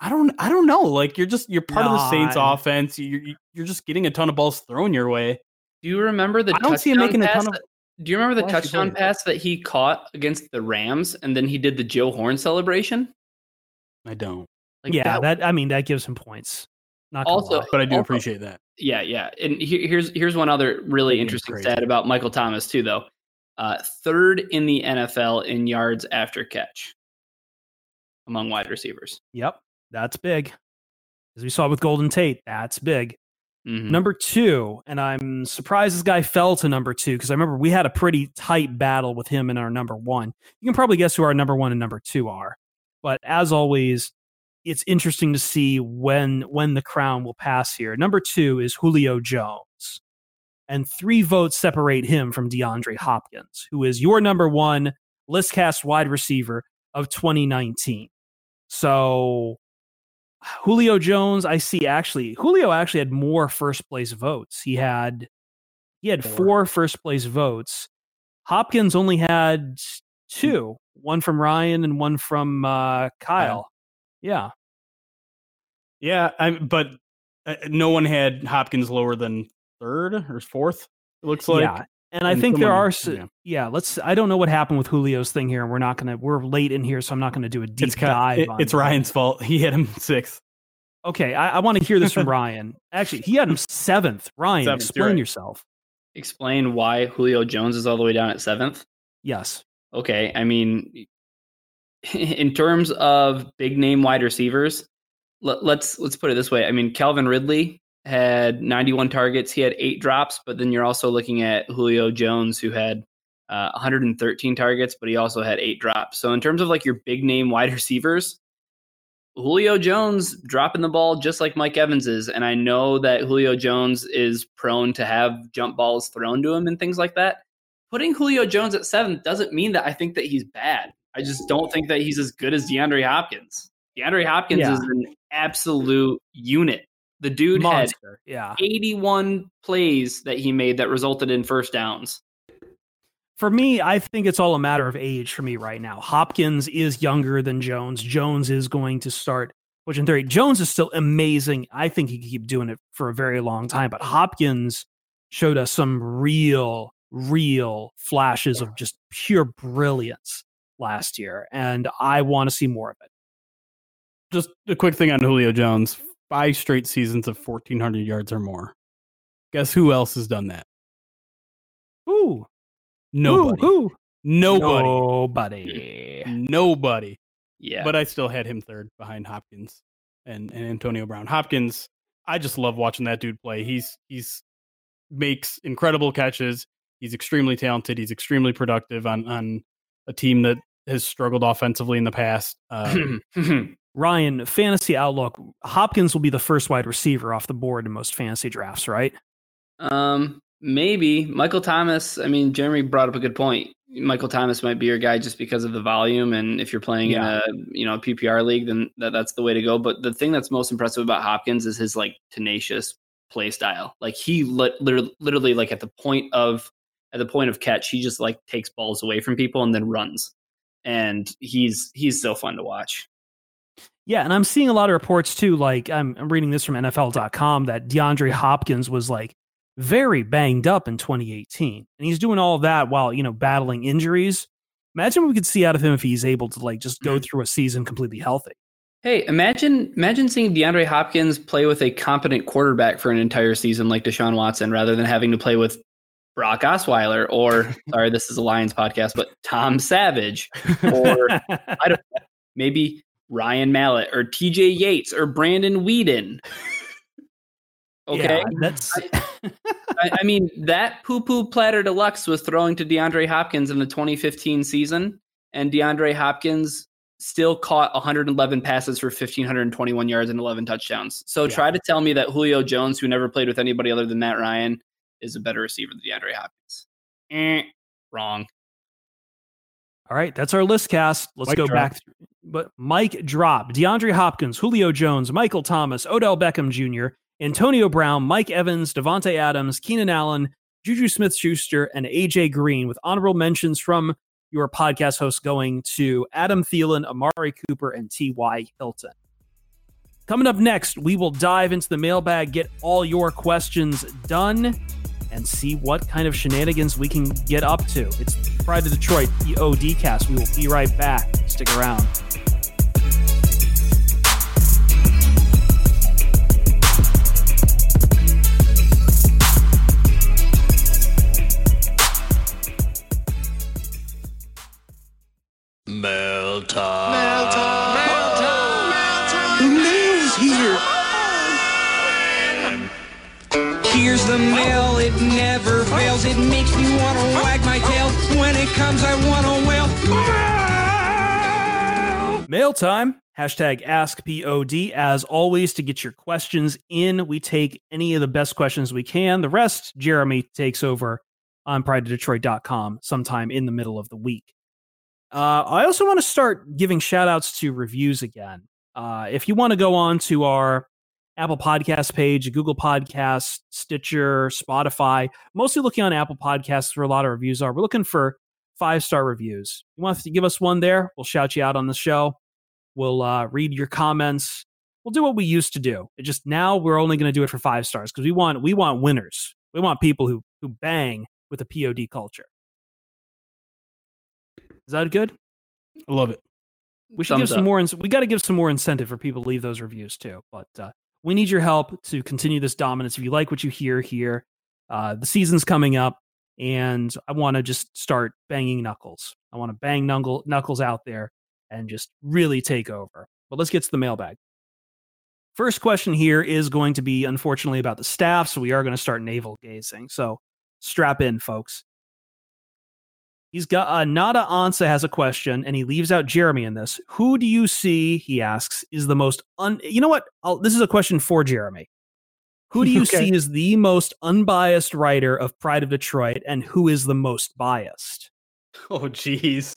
Speaker 2: I don't I don't know. Like you're just you're part of the Saints offense. You're you're just getting a ton of balls thrown your way.
Speaker 4: Do you remember the?
Speaker 2: I don't see him making a ton of.
Speaker 4: That, do you remember the touchdown pass that he caught against the Rams, and then he did the Joe Horn celebration?
Speaker 2: I don't.
Speaker 1: Like yeah, that, that, I mean that gives him points. Not
Speaker 4: also,
Speaker 2: but I do
Speaker 4: also,
Speaker 2: appreciate that.
Speaker 4: Yeah, yeah. And he, here's here's one other really interesting stat about Michael Thomas too, though. Uh, third in the NFL in yards after catch among wide receivers.
Speaker 1: Yep. That's big. As we saw with Golden Tate, that's big. Mm-hmm. Number two, and I'm surprised this guy fell to number two because I remember we had a pretty tight battle with him in our number one. You can probably guess who our number one and number two are. But as always, it's interesting to see when when the crown will pass here. Number two is Julio Jones. And three votes separate him from DeAndre Hopkins, who is your number one listcast wide receiver of 2019. So Julio Jones, I see actually Julio actually had more first place votes. He had he had four, four first place votes. Hopkins only had two, one from Ryan and one from uh, Kyle. Yeah.
Speaker 2: Yeah, I but uh, no one had Hopkins lower than third or fourth. It looks like.
Speaker 1: Yeah. And I and think there are, yeah. yeah. Let's. I don't know what happened with Julio's thing here, and we're not gonna. We're late in here, so I'm not gonna do a deep
Speaker 2: it's
Speaker 1: dive.
Speaker 2: It, it's Ryan's fault. He hit him sixth.
Speaker 1: Okay, I, I want to hear this from Ryan. Actually, he had him seventh. Ryan, seventh, explain right. yourself.
Speaker 4: Explain why Julio Jones is all the way down at seventh.
Speaker 1: Yes.
Speaker 4: Okay, I mean, in terms of big name wide receivers, let, let's let's put it this way. I mean, Calvin Ridley had 91 targets. He had eight drops, but then you're also looking at Julio Jones, who had uh, 113 targets, but he also had eight drops. So in terms of like your big name wide receivers, Julio Jones dropping the ball just like Mike Evans is. And I know that Julio Jones is prone to have jump balls thrown to him and things like that. Putting Julio Jones at seven doesn't mean that I think that he's bad. I just don't think that he's as good as DeAndre Hopkins. DeAndre Hopkins yeah. is an absolute unit. The dude
Speaker 1: Monster.
Speaker 4: had
Speaker 1: yeah.
Speaker 4: 81 plays that he made that resulted in first downs.
Speaker 1: For me, I think it's all a matter of age for me right now. Hopkins is younger than Jones. Jones is going to start which in theory, Jones is still amazing. I think he can keep doing it for a very long time. But Hopkins showed us some real, real flashes of just pure brilliance last year. And I want to see more of it.
Speaker 2: Just a quick thing on Julio Jones five straight seasons of 1,400 yards or more. Guess who else has done that?
Speaker 1: Who?
Speaker 2: Nobody.
Speaker 1: Who? Who?
Speaker 2: Nobody.
Speaker 1: Nobody.
Speaker 2: Nobody.
Speaker 4: Yeah.
Speaker 2: But I still had him third behind Hopkins and, and Antonio Brown. Hopkins, I just love watching that dude play. He's he's makes incredible catches. He's extremely talented. He's extremely productive on on a team that has struggled offensively in the past. Um,
Speaker 1: Ryan, fantasy outlook. Hopkins will be the first wide receiver off the board in most fantasy drafts, right?
Speaker 4: Um, maybe Michael Thomas. I mean, Jeremy brought up a good point. Michael Thomas might be your guy just because of the volume, and if you're playing yeah. in a you know PPR league, then that, that's the way to go. But the thing that's most impressive about Hopkins is his like tenacious play style. Like he literally, literally like at the point of at the point of catch, he just like takes balls away from people and then runs, and he's he's so fun to watch.
Speaker 1: Yeah, and I'm seeing a lot of reports too. Like I'm, I'm reading this from NFL.com that DeAndre Hopkins was like very banged up in 2018, and he's doing all of that while you know battling injuries. Imagine what we could see out of him if he's able to like just go mm. through a season completely healthy.
Speaker 4: Hey, imagine imagine seeing DeAndre Hopkins play with a competent quarterback for an entire season like Deshaun Watson, rather than having to play with Brock Osweiler or sorry, this is a Lions podcast, but Tom Savage or I don't maybe Ryan Mallett or TJ Yates or Brandon Weeden. Okay.
Speaker 1: Yeah, that's
Speaker 4: I, I mean, that poo poo platter deluxe was throwing to DeAndre Hopkins in the 2015 season, and DeAndre Hopkins still caught 111 passes for 1,521 yards and 11 touchdowns. So
Speaker 1: Yeah.
Speaker 4: try to tell me that Julio Jones, who never played with anybody other than Matt Ryan, is a better receiver than DeAndre Hopkins. Eh, wrong.
Speaker 1: All right, that's our list cast. Let's
Speaker 2: Mic
Speaker 1: go
Speaker 2: drop.
Speaker 1: back. But Mike drop, DeAndre Hopkins, Julio Jones, Michael Thomas, Odell Beckham Jr., Antonio Brown, Mike Evans, Davante Adams, Keenan Allen, Juju Smith Schuster, and AJ Green, with honorable mentions from your podcast hosts going to Adam Thielen, Amari Cooper, and T.Y. Hilton. Coming up next, we will dive into the mailbag, get all your questions done, and see what kind of shenanigans we can get up to. It's Pride of Detroit, the OD cast. We will be right back. Stick around.
Speaker 5: Mail time.
Speaker 1: Hashtag AskPOD. As always, to get your questions in, we take any of the best questions we can. The rest, Jeremy takes over on prideofdetroit.com sometime in the middle of the week. Uh, I also want to start giving shout outs to reviews again. Uh, if you want to go on to our Apple Podcast page, Google Podcasts, Stitcher, Spotify, mostly looking on Apple Podcasts where a lot of reviews are. We're looking for five star reviews. You want to give us one there? We'll shout you out on the show. We'll uh, read your comments. We'll do what we used to do. It just now we're only going to do it for five stars because we want we want winners. We want people who who bang with the POD culture. Is that good?
Speaker 2: I love it.
Speaker 1: We should
Speaker 4: Thumbs
Speaker 1: give some
Speaker 4: up.
Speaker 1: more. ins- We got to give some more incentive for people to leave those reviews too. But uh, we need your help to continue this dominance. If you like what you hear here, uh, the season's coming up, and I want to just start banging knuckles. I want to bang knuckle, knuckles out there and just really take over. But let's get to the mailbag. First question here is going to be unfortunately about the staff, so we are going to start navel gazing. So strap in, folks. He's got uh, Nada Ansa has a question, and he leaves out Jeremy in this. Who do you see? He asks is the most un. You know what? I'll, this is a question for Jeremy. Who do you
Speaker 2: Okay.
Speaker 1: see as the most unbiased writer of Pride of Detroit, and who is the most biased?
Speaker 2: Oh, jeez.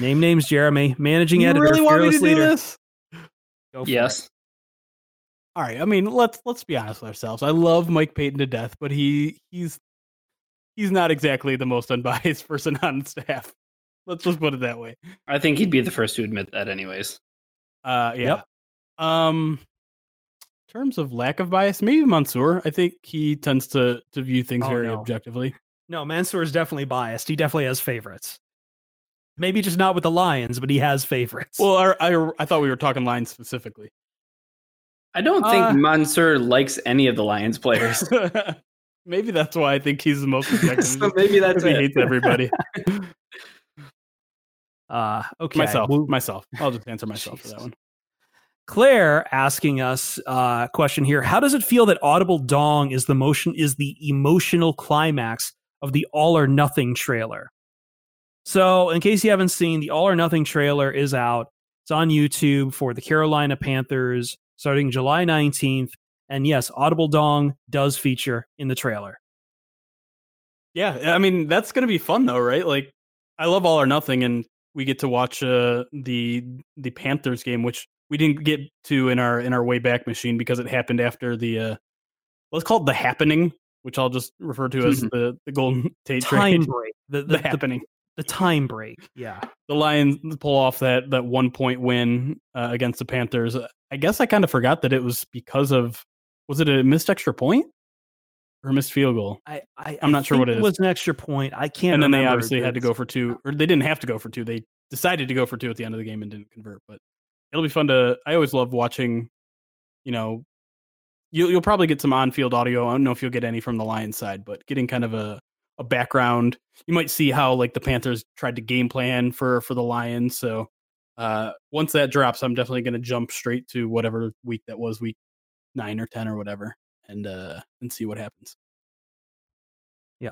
Speaker 1: Name names, Jeremy, managing
Speaker 2: You
Speaker 1: editor,
Speaker 2: really want me
Speaker 1: fearless
Speaker 2: to do
Speaker 1: leader.
Speaker 2: this?
Speaker 1: Go for
Speaker 4: Yes.
Speaker 2: All right. I mean, let's let's be honest with ourselves. I love Mike Payton to death, but he he's he's not exactly the most unbiased person on staff. Let's just put it that way.
Speaker 4: I think he'd be the first to admit that, anyways.
Speaker 2: Uh, yeah.
Speaker 1: Yep.
Speaker 2: Um, in terms of lack of bias, maybe Mansoor. I think he tends to to view things
Speaker 1: Oh,
Speaker 2: very
Speaker 1: no.
Speaker 2: objectively.
Speaker 1: No, Mansour is definitely biased. He definitely has favorites. Maybe just not with the Lions, but he has favorites.
Speaker 2: Well, I, I I thought we were talking Lions specifically.
Speaker 4: I don't think
Speaker 1: Uh,
Speaker 4: Mansour likes any of the Lions players.
Speaker 2: maybe that's why I think he's the most objective.
Speaker 4: so maybe that's why
Speaker 2: he
Speaker 4: it.
Speaker 2: hates everybody.
Speaker 1: uh, okay.
Speaker 2: myself,
Speaker 1: Well,
Speaker 2: myself. I'll just answer myself for that one.
Speaker 1: Claire asking us a uh, question here. How does it feel that Audible Dong is the motion is the emotional climax of the All or Nothing trailer? So, in case you haven't seen, the All or Nothing trailer is out. It's on YouTube for the Carolina Panthers starting July 19th. And yes, Audible Dong does feature in the trailer.
Speaker 2: Yeah, I mean that's gonna be fun though, right? Like, I love All or Nothing, and we get to watch uh, the the Panthers game, which we didn't get to in our in our way back machine because it happened after the uh, what's called the happening, which I'll just refer to as the the Golden Tate
Speaker 1: Time
Speaker 2: trade.
Speaker 1: break. The,
Speaker 2: the,
Speaker 1: the,
Speaker 2: happening.
Speaker 1: The time break. Yeah.
Speaker 2: The Lions pull off that that one point win uh, against the Panthers. I guess I kind of forgot that it was because of was it a missed extra point or a missed field goal?
Speaker 1: I, I,
Speaker 2: I'm
Speaker 1: I
Speaker 2: not sure what it is.
Speaker 1: was an extra point. I can't
Speaker 2: and then they obviously had to go for two, or they didn't have to go for two. They decided to go for two at the end of the game and didn't convert. But it'll be fun to. I always love watching. You know, you'll you'll probably get some on-field audio. I don't know if you'll get any from the Lions side, but getting kind of a a background, you might see how like the Panthers tried to game plan for for the Lions. So uh, once that drops, I'm definitely going to jump straight to whatever week that was, week nine or ten or whatever, and uh, and see what happens.
Speaker 1: Yeah,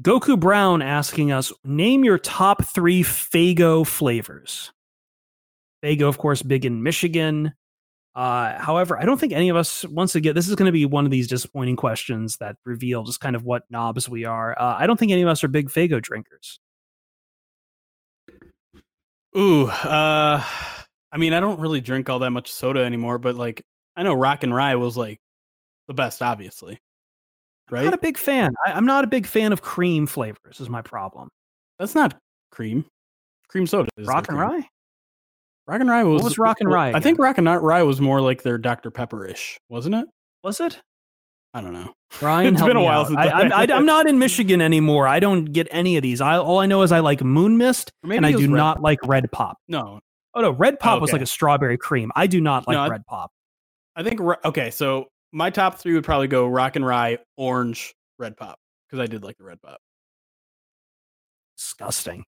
Speaker 1: Goku Brown asking us name your top three Faygo flavors. Faygo, of course, big in Michigan. Uh, however, I don't think any of us, once again, this is going to be one of these disappointing questions that reveal just kind of what knobs we are. Uh, I don't think any of us are big Faygo drinkers.
Speaker 2: Ooh, uh, I mean, I don't really drink all that much soda anymore, but like, I know Rock and Rye was like the best, obviously.
Speaker 1: I'm
Speaker 2: Right?
Speaker 1: not a big fan. I, I'm not a big fan of cream flavors. Is my problem.
Speaker 2: That's not cream. Cream soda. Is
Speaker 1: Rock and
Speaker 2: cream.
Speaker 1: Rye.
Speaker 2: Rock and Rye was.
Speaker 1: was Rock and Rye
Speaker 2: I think? Rock and Rye was more like their Dr Pepper ish, wasn't it?
Speaker 1: Was it?
Speaker 2: I don't know.
Speaker 1: Brian,
Speaker 2: it's been a while
Speaker 1: out.
Speaker 2: since
Speaker 1: I,
Speaker 2: I've
Speaker 1: I,
Speaker 2: had
Speaker 1: I,
Speaker 2: it.
Speaker 1: am not in Michigan anymore. I don't get any of these. I, all I know is I like Moon Mist, and I do not
Speaker 2: Pop.
Speaker 1: like Red Pop.
Speaker 2: No,
Speaker 1: Oh no, Red Pop was
Speaker 2: okay.
Speaker 1: like a strawberry cream. I do not like
Speaker 2: No, I-
Speaker 1: Red Pop.
Speaker 2: I think okay. So my top three would probably go Rock and Rye, Orange, Red Pop because I did like the Red Pop.
Speaker 1: Disgusting.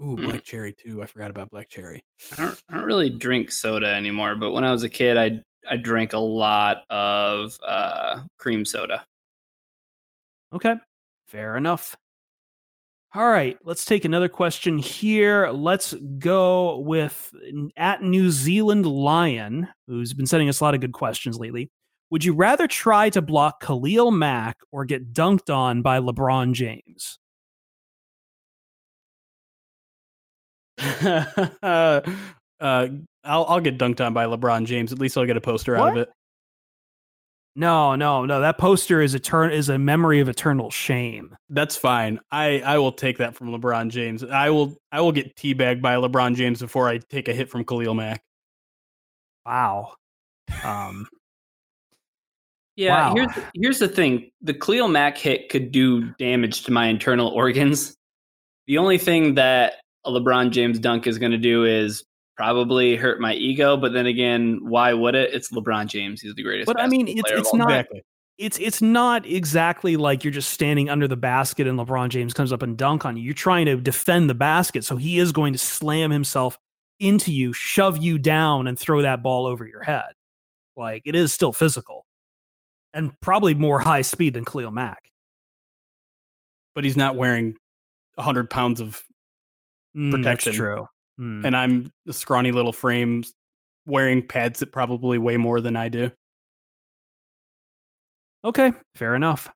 Speaker 2: Ooh,
Speaker 4: Mm.
Speaker 2: Black Cherry too. I forgot about Black Cherry.
Speaker 4: I don't, I don't really drink soda anymore, but when I was a kid, I I drank a lot of uh, cream soda.
Speaker 1: Okay, fair enough. All right, let's take another question here. Let's go with at New Zealand Lion, who's been sending us a lot of good questions lately. Would you rather try to block Khalil Mack or get dunked on by LeBron James?
Speaker 2: uh, I'll I'll get dunked on by LeBron James. At least I'll get a poster out of it.
Speaker 1: No, no, no. That poster is etern- is a memory of eternal shame.
Speaker 2: That's fine. I I will take that from LeBron James. I will I will get teabagged by LeBron James before I take a hit from Khalil Mack.
Speaker 1: Wow. Um,
Speaker 4: Yeah,
Speaker 1: Wow.
Speaker 4: here's here's the thing: the Khalil Mack hit could do damage to my internal organs. The only thing that a LeBron James dunk is going to do is probably hurt my ego. But then again, why would it? It's LeBron James; he's the greatest.
Speaker 1: But I mean, it's- it's not-
Speaker 2: Exactly.
Speaker 1: it's it's not exactly like you're just standing under the basket and LeBron James comes up and dunk on you. You're trying to defend the basket, so he is going to slam himself into you, shove you down, and throw that ball over your head. Like it is still physical, and probably more high speed than Khalil Mack.
Speaker 2: But he's not wearing hundred pounds of,
Speaker 1: Mm,
Speaker 2: Protection.
Speaker 1: That's true. Mm.
Speaker 2: and I'm a scrawny little frame wearing pads that probably weigh more than I do.
Speaker 1: Okay, fair enough.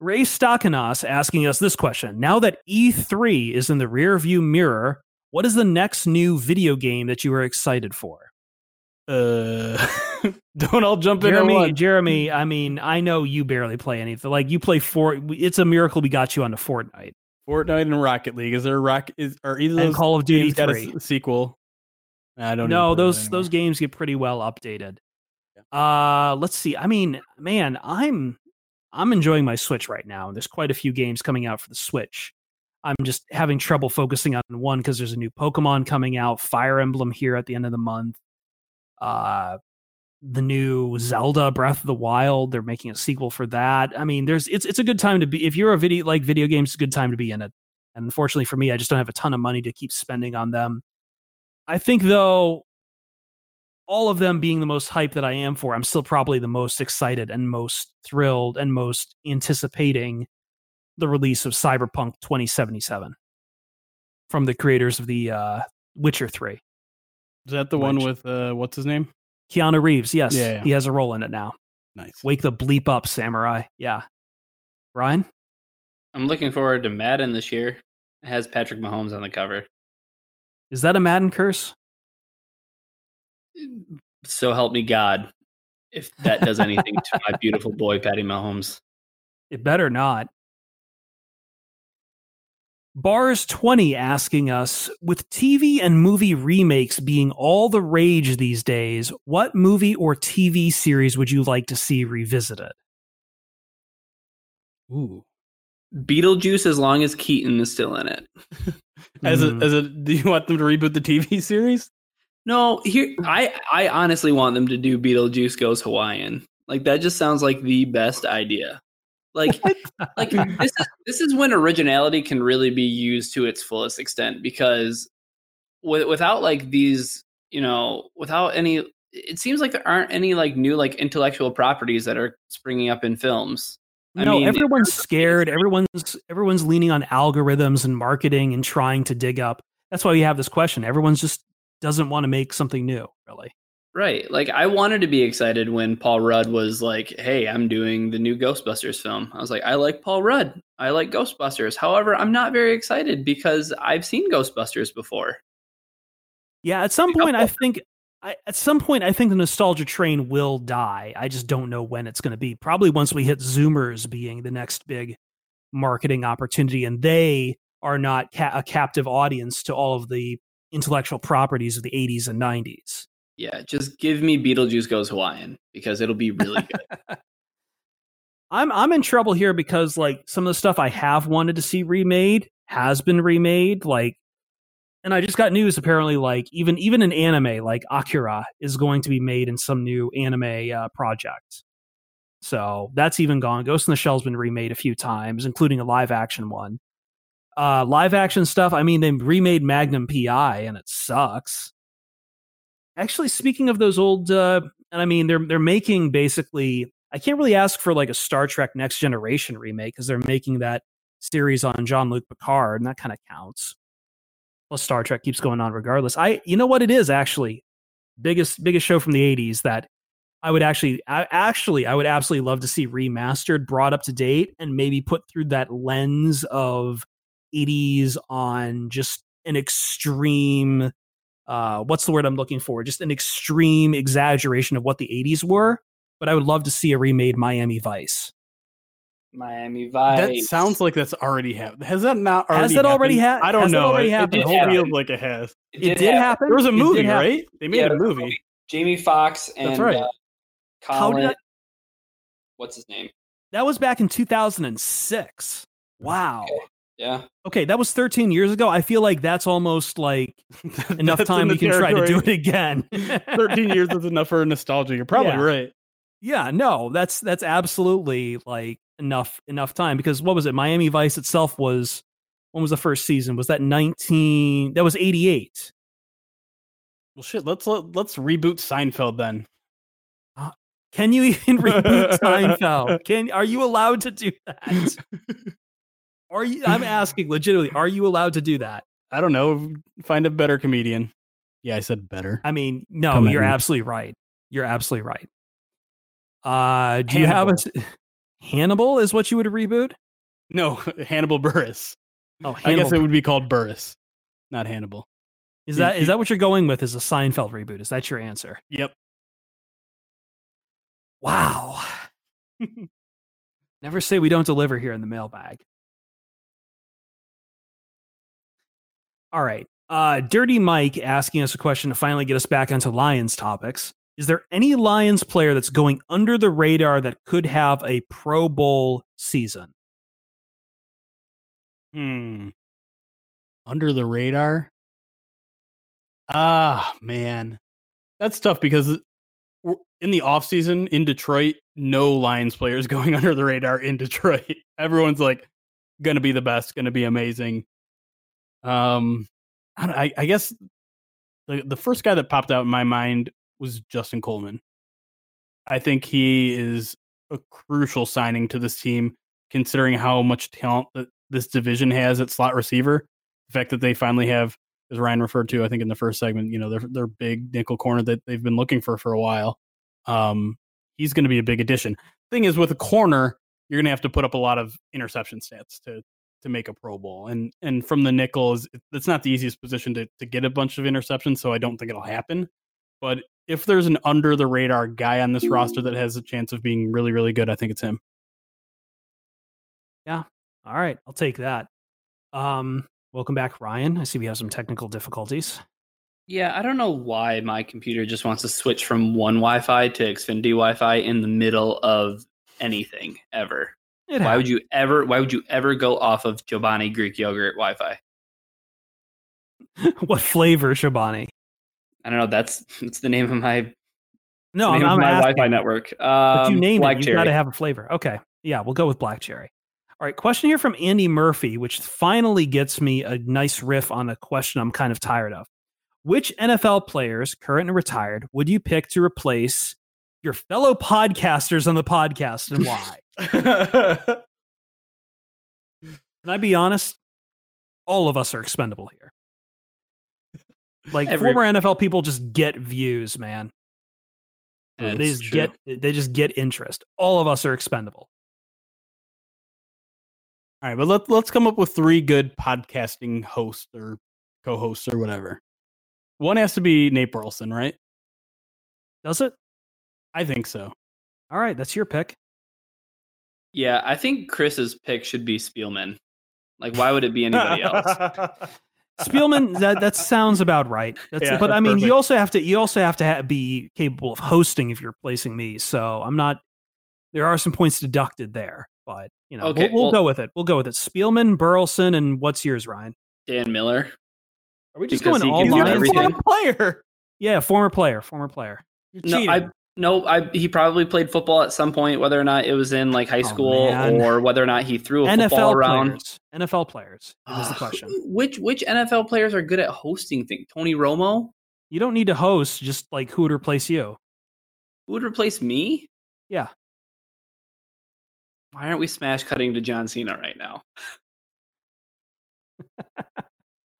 Speaker 1: Ray Stockenos asking us this question. Now that E3 is in the rear view mirror, what is the next new video game that you are excited for?
Speaker 2: Uh, don't all jump in at
Speaker 1: Jeremy,
Speaker 2: once.
Speaker 1: Jeremy, I mean, I know you barely play anything. Like you play Fort it's a miracle we got you onto Fortnite
Speaker 2: Fortnite and Rocket League. Is there a rock? Is are either
Speaker 1: and
Speaker 2: those
Speaker 1: Call of Duty
Speaker 2: got a
Speaker 1: 3.
Speaker 2: s- sequel? I don't.
Speaker 1: No, those those games get pretty well updated. Uh, let's see. I mean, man, I'm I'm enjoying my Switch right now. There's quite a few games coming out for the Switch. I'm just having trouble focusing on one because there's a new Pokemon coming out, Fire Emblem here at the end of the month. Uh the new Zelda Breath of the Wild, they're making a sequel for that. I mean, there's it's it's a good time to be if you're a video like video games, it's a good time to be in it. And unfortunately for me, I just don't have a ton of money to keep spending on them. I think though all of them being the most hype that I am for, I'm still probably the most excited and most thrilled and most anticipating the release of Cyberpunk 2077 from the creators of the uh, Witcher 3.
Speaker 2: Is that the one with uh, what's his name?
Speaker 1: Keanu Reeves, yes,
Speaker 2: Yeah, yeah.
Speaker 1: he has a role in it now.
Speaker 2: Nice.
Speaker 1: Wake the bleep up, samurai. Yeah. Ryan?
Speaker 4: I'm looking forward to Madden this year. It has Patrick Mahomes on the cover.
Speaker 1: Is that a Madden curse?
Speaker 4: So help me God, if that does anything to my beautiful boy Patty Mahomes.
Speaker 1: It better not. Bars 20 asking us with TV and movie remakes being all the rage these days, what movie or TV series would you like to see revisited?
Speaker 2: Ooh.
Speaker 4: Beetlejuice, as long as Keaton is still in it.
Speaker 2: As a hmm. as a, do you want them to reboot the TV series?
Speaker 4: No, here I I honestly want them to do Beetlejuice goes Hawaiian. Like that just sounds like the best idea. Like like this is this is when originality can really be used to its fullest extent because with, without like these, you know, without any it seems like there aren't any like new like intellectual properties that are springing up in films. I
Speaker 1: no,
Speaker 4: mean,
Speaker 1: everyone's scared. Everyone's everyone's leaning on algorithms and marketing and trying to dig up. That's why we have this question. Everyone's just doesn't want to make something new, really.
Speaker 4: Right. Like I wanted to be excited when Paul Rudd was like, "Hey, I'm doing the new Ghostbusters film." I was like, "I like Paul Rudd. I like Ghostbusters." However, I'm not very excited because I've seen Ghostbusters before.
Speaker 1: Yeah, at some point, I think I, at some point I think the nostalgia train will die. I just don't know when it's going to be. Probably once we hit Zoomers being the next big marketing opportunity, and they are not ca- a captive audience to all of the intellectual properties of the 80s and 90s.
Speaker 4: Yeah, just give me Beetlejuice goes Hawaiian because it'll be really good.
Speaker 1: I'm I'm in trouble here because like some of the stuff I have wanted to see remade has been remade. Like, and I just got news apparently like even even an anime like Akira is going to be made in some new anime uh, project. So that's even gone. Ghost in the Shell's been remade a few times, including a live action one. Uh, live action stuff. I mean, they remade Magnum PI, and it sucks. Actually, speaking of those old, uh, and I mean, they're they're making basically. I can't really ask for like a Star Trek Next Generation remake because they're making that series on Jean Luc Picard, and that kind of counts. Plus, Star Trek keeps going on regardless. I, you know what it is actually, biggest biggest show from the '80s that I would actually, I, actually, I would absolutely love to see remastered, brought up to date, and maybe put through that lens of '80s on just an extreme. Uh, what's the word I'm looking for? Just an extreme exaggeration of what the '80s were. But I would love to see a remade Miami Vice.
Speaker 4: Miami Vice.
Speaker 2: That sounds like that's already happened. Has that not already?
Speaker 1: Has that already
Speaker 2: happened? I don't
Speaker 1: has
Speaker 2: know.
Speaker 1: already
Speaker 2: it,
Speaker 1: happened?
Speaker 2: It,
Speaker 4: It
Speaker 2: feels like it has.
Speaker 1: It did happen.
Speaker 2: There was a
Speaker 1: It did
Speaker 2: movie,
Speaker 1: happen.
Speaker 2: right? They made
Speaker 4: Yeah,
Speaker 2: a
Speaker 4: there
Speaker 2: movie.
Speaker 4: Jamie Foxx and
Speaker 2: That's right.
Speaker 4: uh,
Speaker 1: How did
Speaker 4: Colin.
Speaker 1: I-
Speaker 4: what's his name?
Speaker 1: That was back in 2006. Wow.
Speaker 4: Yeah.
Speaker 1: Okay, that was 13 years ago. I feel like that's almost like enough
Speaker 2: That's
Speaker 1: time we can try to do it again.
Speaker 2: 13 years is enough for nostalgia. You're probably
Speaker 1: Yeah.
Speaker 2: right.
Speaker 1: Yeah, no, that's that's absolutely like enough enough time because what was it? Miami Vice itself was when was the first season? Was that 19 that was 88.
Speaker 2: Well, shit. Let's let, let's reboot Seinfeld then.
Speaker 1: Uh, can you even reboot Seinfeld? Can are you allowed to do that? Are you I'm asking legitimately, are you allowed to do that?
Speaker 2: I don't know. Find a better comedian. Yeah, I said better.
Speaker 1: I mean, no,
Speaker 2: Come
Speaker 1: you're
Speaker 2: me.
Speaker 1: absolutely right. You're absolutely right. Uh, do you have a Hannibal is what you would reboot?
Speaker 2: No, Hannibal Buress.
Speaker 1: Oh,
Speaker 2: I guess it would be called Buress, not Hannibal.
Speaker 1: is that is that what you're going with? Is a Seinfeld reboot? Is that your answer?
Speaker 2: Yep.
Speaker 1: Wow. Never say we don't deliver here in the mailbag. All right. Uh, Dirty Mike asking us a question to finally get us back onto Lions topics. Is there any Lions player that's going under the radar that could have a Pro Bowl season?
Speaker 2: Hmm. Under the radar. Ah, man. That's tough because in the offseason in Detroit, no Lions players going under the radar in Detroit. Everyone's like going to be the best, going to be amazing. Um I, I, guess the the first guy that popped out in my mind was Justin Coleman. I think he is a crucial signing to this team, considering how much talent that this division has at slot receiver. The fact that they finally have, as Ryan referred to, I think in the first segment, you know, their their big nickel corner that they've been looking for for a while. Um, he's going to be a big addition. Thing is, with a corner, you're going to have to put up a lot of interception stats to to make a Pro Bowl, and and from the nickel is it's not the easiest position to to get a bunch of interceptions, so I don't think it'll happen. But if there's an under the radar guy on this roster that has a chance of being really really good, I think it's him. Yeah.
Speaker 1: All right, I'll take that. Um, welcome back, Ryan. I see we have some technical difficulties.
Speaker 4: Yeah, I don't know why my computer just wants to switch from one Wi-Fi to Xfinity Wi-Fi in the middle of anything ever.
Speaker 1: It
Speaker 4: Why would you ever? Why would you ever go off of Chobani Greek yogurt Wi-Fi?
Speaker 1: what flavor, Chobani?
Speaker 4: I don't know. That's that's the name of my
Speaker 1: No, I'm,
Speaker 4: my
Speaker 1: asking.
Speaker 4: Wi-Fi network. Um,
Speaker 1: But you name
Speaker 4: Black
Speaker 1: it. You got to have a flavor. Okay. Yeah, we'll go with black cherry. All right. Question here from Andy Murphy, which finally gets me a nice riff on a question I'm kind of tired of. Which NFL players, current and retired, would you pick to replace your fellow podcasters on the podcast and why? Can I be honest? All of us are expendable here. Like
Speaker 4: Every-
Speaker 1: former NFL people just get views, man. They just
Speaker 4: true.
Speaker 1: get they just get interest. All of us are expendable.
Speaker 2: All right, but let's let's come up with three good podcasting hosts or co-hosts or whatever. One has to be Nate Burleson, right?
Speaker 1: Does it?
Speaker 2: I think so.
Speaker 1: All right, that's your pick.
Speaker 4: Yeah, I think Chris's pick should be Spielman. Like, why would it be anybody else?
Speaker 1: Spielman, that that sounds about right. That's,
Speaker 2: Yeah,
Speaker 1: but I mean,
Speaker 2: perfect.
Speaker 1: you also have to you also have to ha- be capable of hosting if you're replacing me. So I'm not. There are some points deducted there, but you know,
Speaker 4: Okay,
Speaker 1: we'll, we'll
Speaker 4: well-
Speaker 1: go with it. We'll go with it. Spielman, Burleson, and what's yours, Ryan?
Speaker 4: Dan Miller.
Speaker 1: Are we just
Speaker 4: Because
Speaker 1: going all
Speaker 4: can do
Speaker 1: lines?
Speaker 2: Former player.
Speaker 1: Yeah, former player, former player.
Speaker 2: You're
Speaker 4: No,
Speaker 2: cheating.
Speaker 4: I no, I he probably played football at some point, whether or not it was in like high
Speaker 1: Oh,
Speaker 4: school or whether or not he threw a football
Speaker 1: NFL
Speaker 4: around.
Speaker 1: players. NFL players is the question.
Speaker 4: Which which NFL players are good at hosting things? Tony Romo?
Speaker 1: You don't need to host. Just like who would replace you?
Speaker 4: Who would replace me?
Speaker 1: Yeah.
Speaker 4: Why aren't we smash cutting to John Cena right now?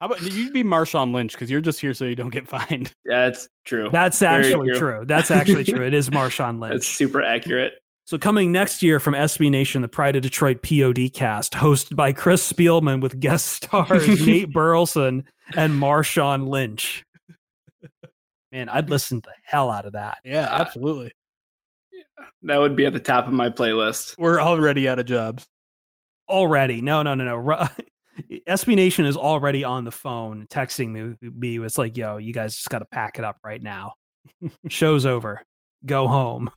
Speaker 2: How about you'd be Marshawn Lynch because you're just here so you don't get fined.
Speaker 4: That's true.
Speaker 1: That's
Speaker 4: Very
Speaker 1: actually
Speaker 4: true.
Speaker 1: true. That's actually true. It is Marshawn Lynch.
Speaker 4: That's super accurate.
Speaker 1: So coming next year from SB Nation, the Pride of Detroit POD cast, hosted by Chris Spielman with guest stars Nate Burleson and Marshawn Lynch. Man, I'd listen the hell out of that.
Speaker 2: Yeah, absolutely.
Speaker 4: That would be at the top of my playlist.
Speaker 2: We're already out of jobs.
Speaker 1: Already. No, no, no, no. SB Nation is already on the phone texting me. me. It's like, yo, you guys just got to pack it up right now. Show's over. Go home.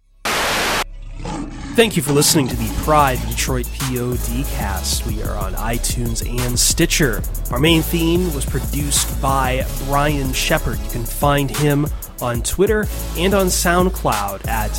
Speaker 1: Thank you for listening to the Pride Detroit POD cast. We are on iTunes and Stitcher. Our main theme was produced by Brian Shepard. You can find him on Twitter and on SoundCloud at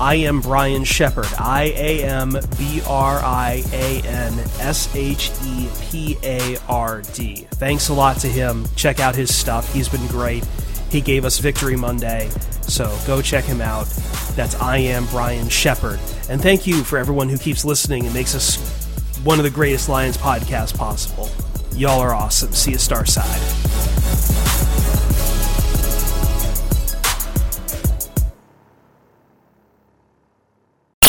Speaker 1: I am Brian Shepard. I A M B R I A N S H E P A R D. Thanks a lot to him. Check out his stuff. He's been great. He gave us Victory Monday, so go check him out. That's I am Brian Shepard. And thank you for everyone who keeps listening and makes us one of the greatest Lions podcasts possible. Y'all are awesome. See you, Starside.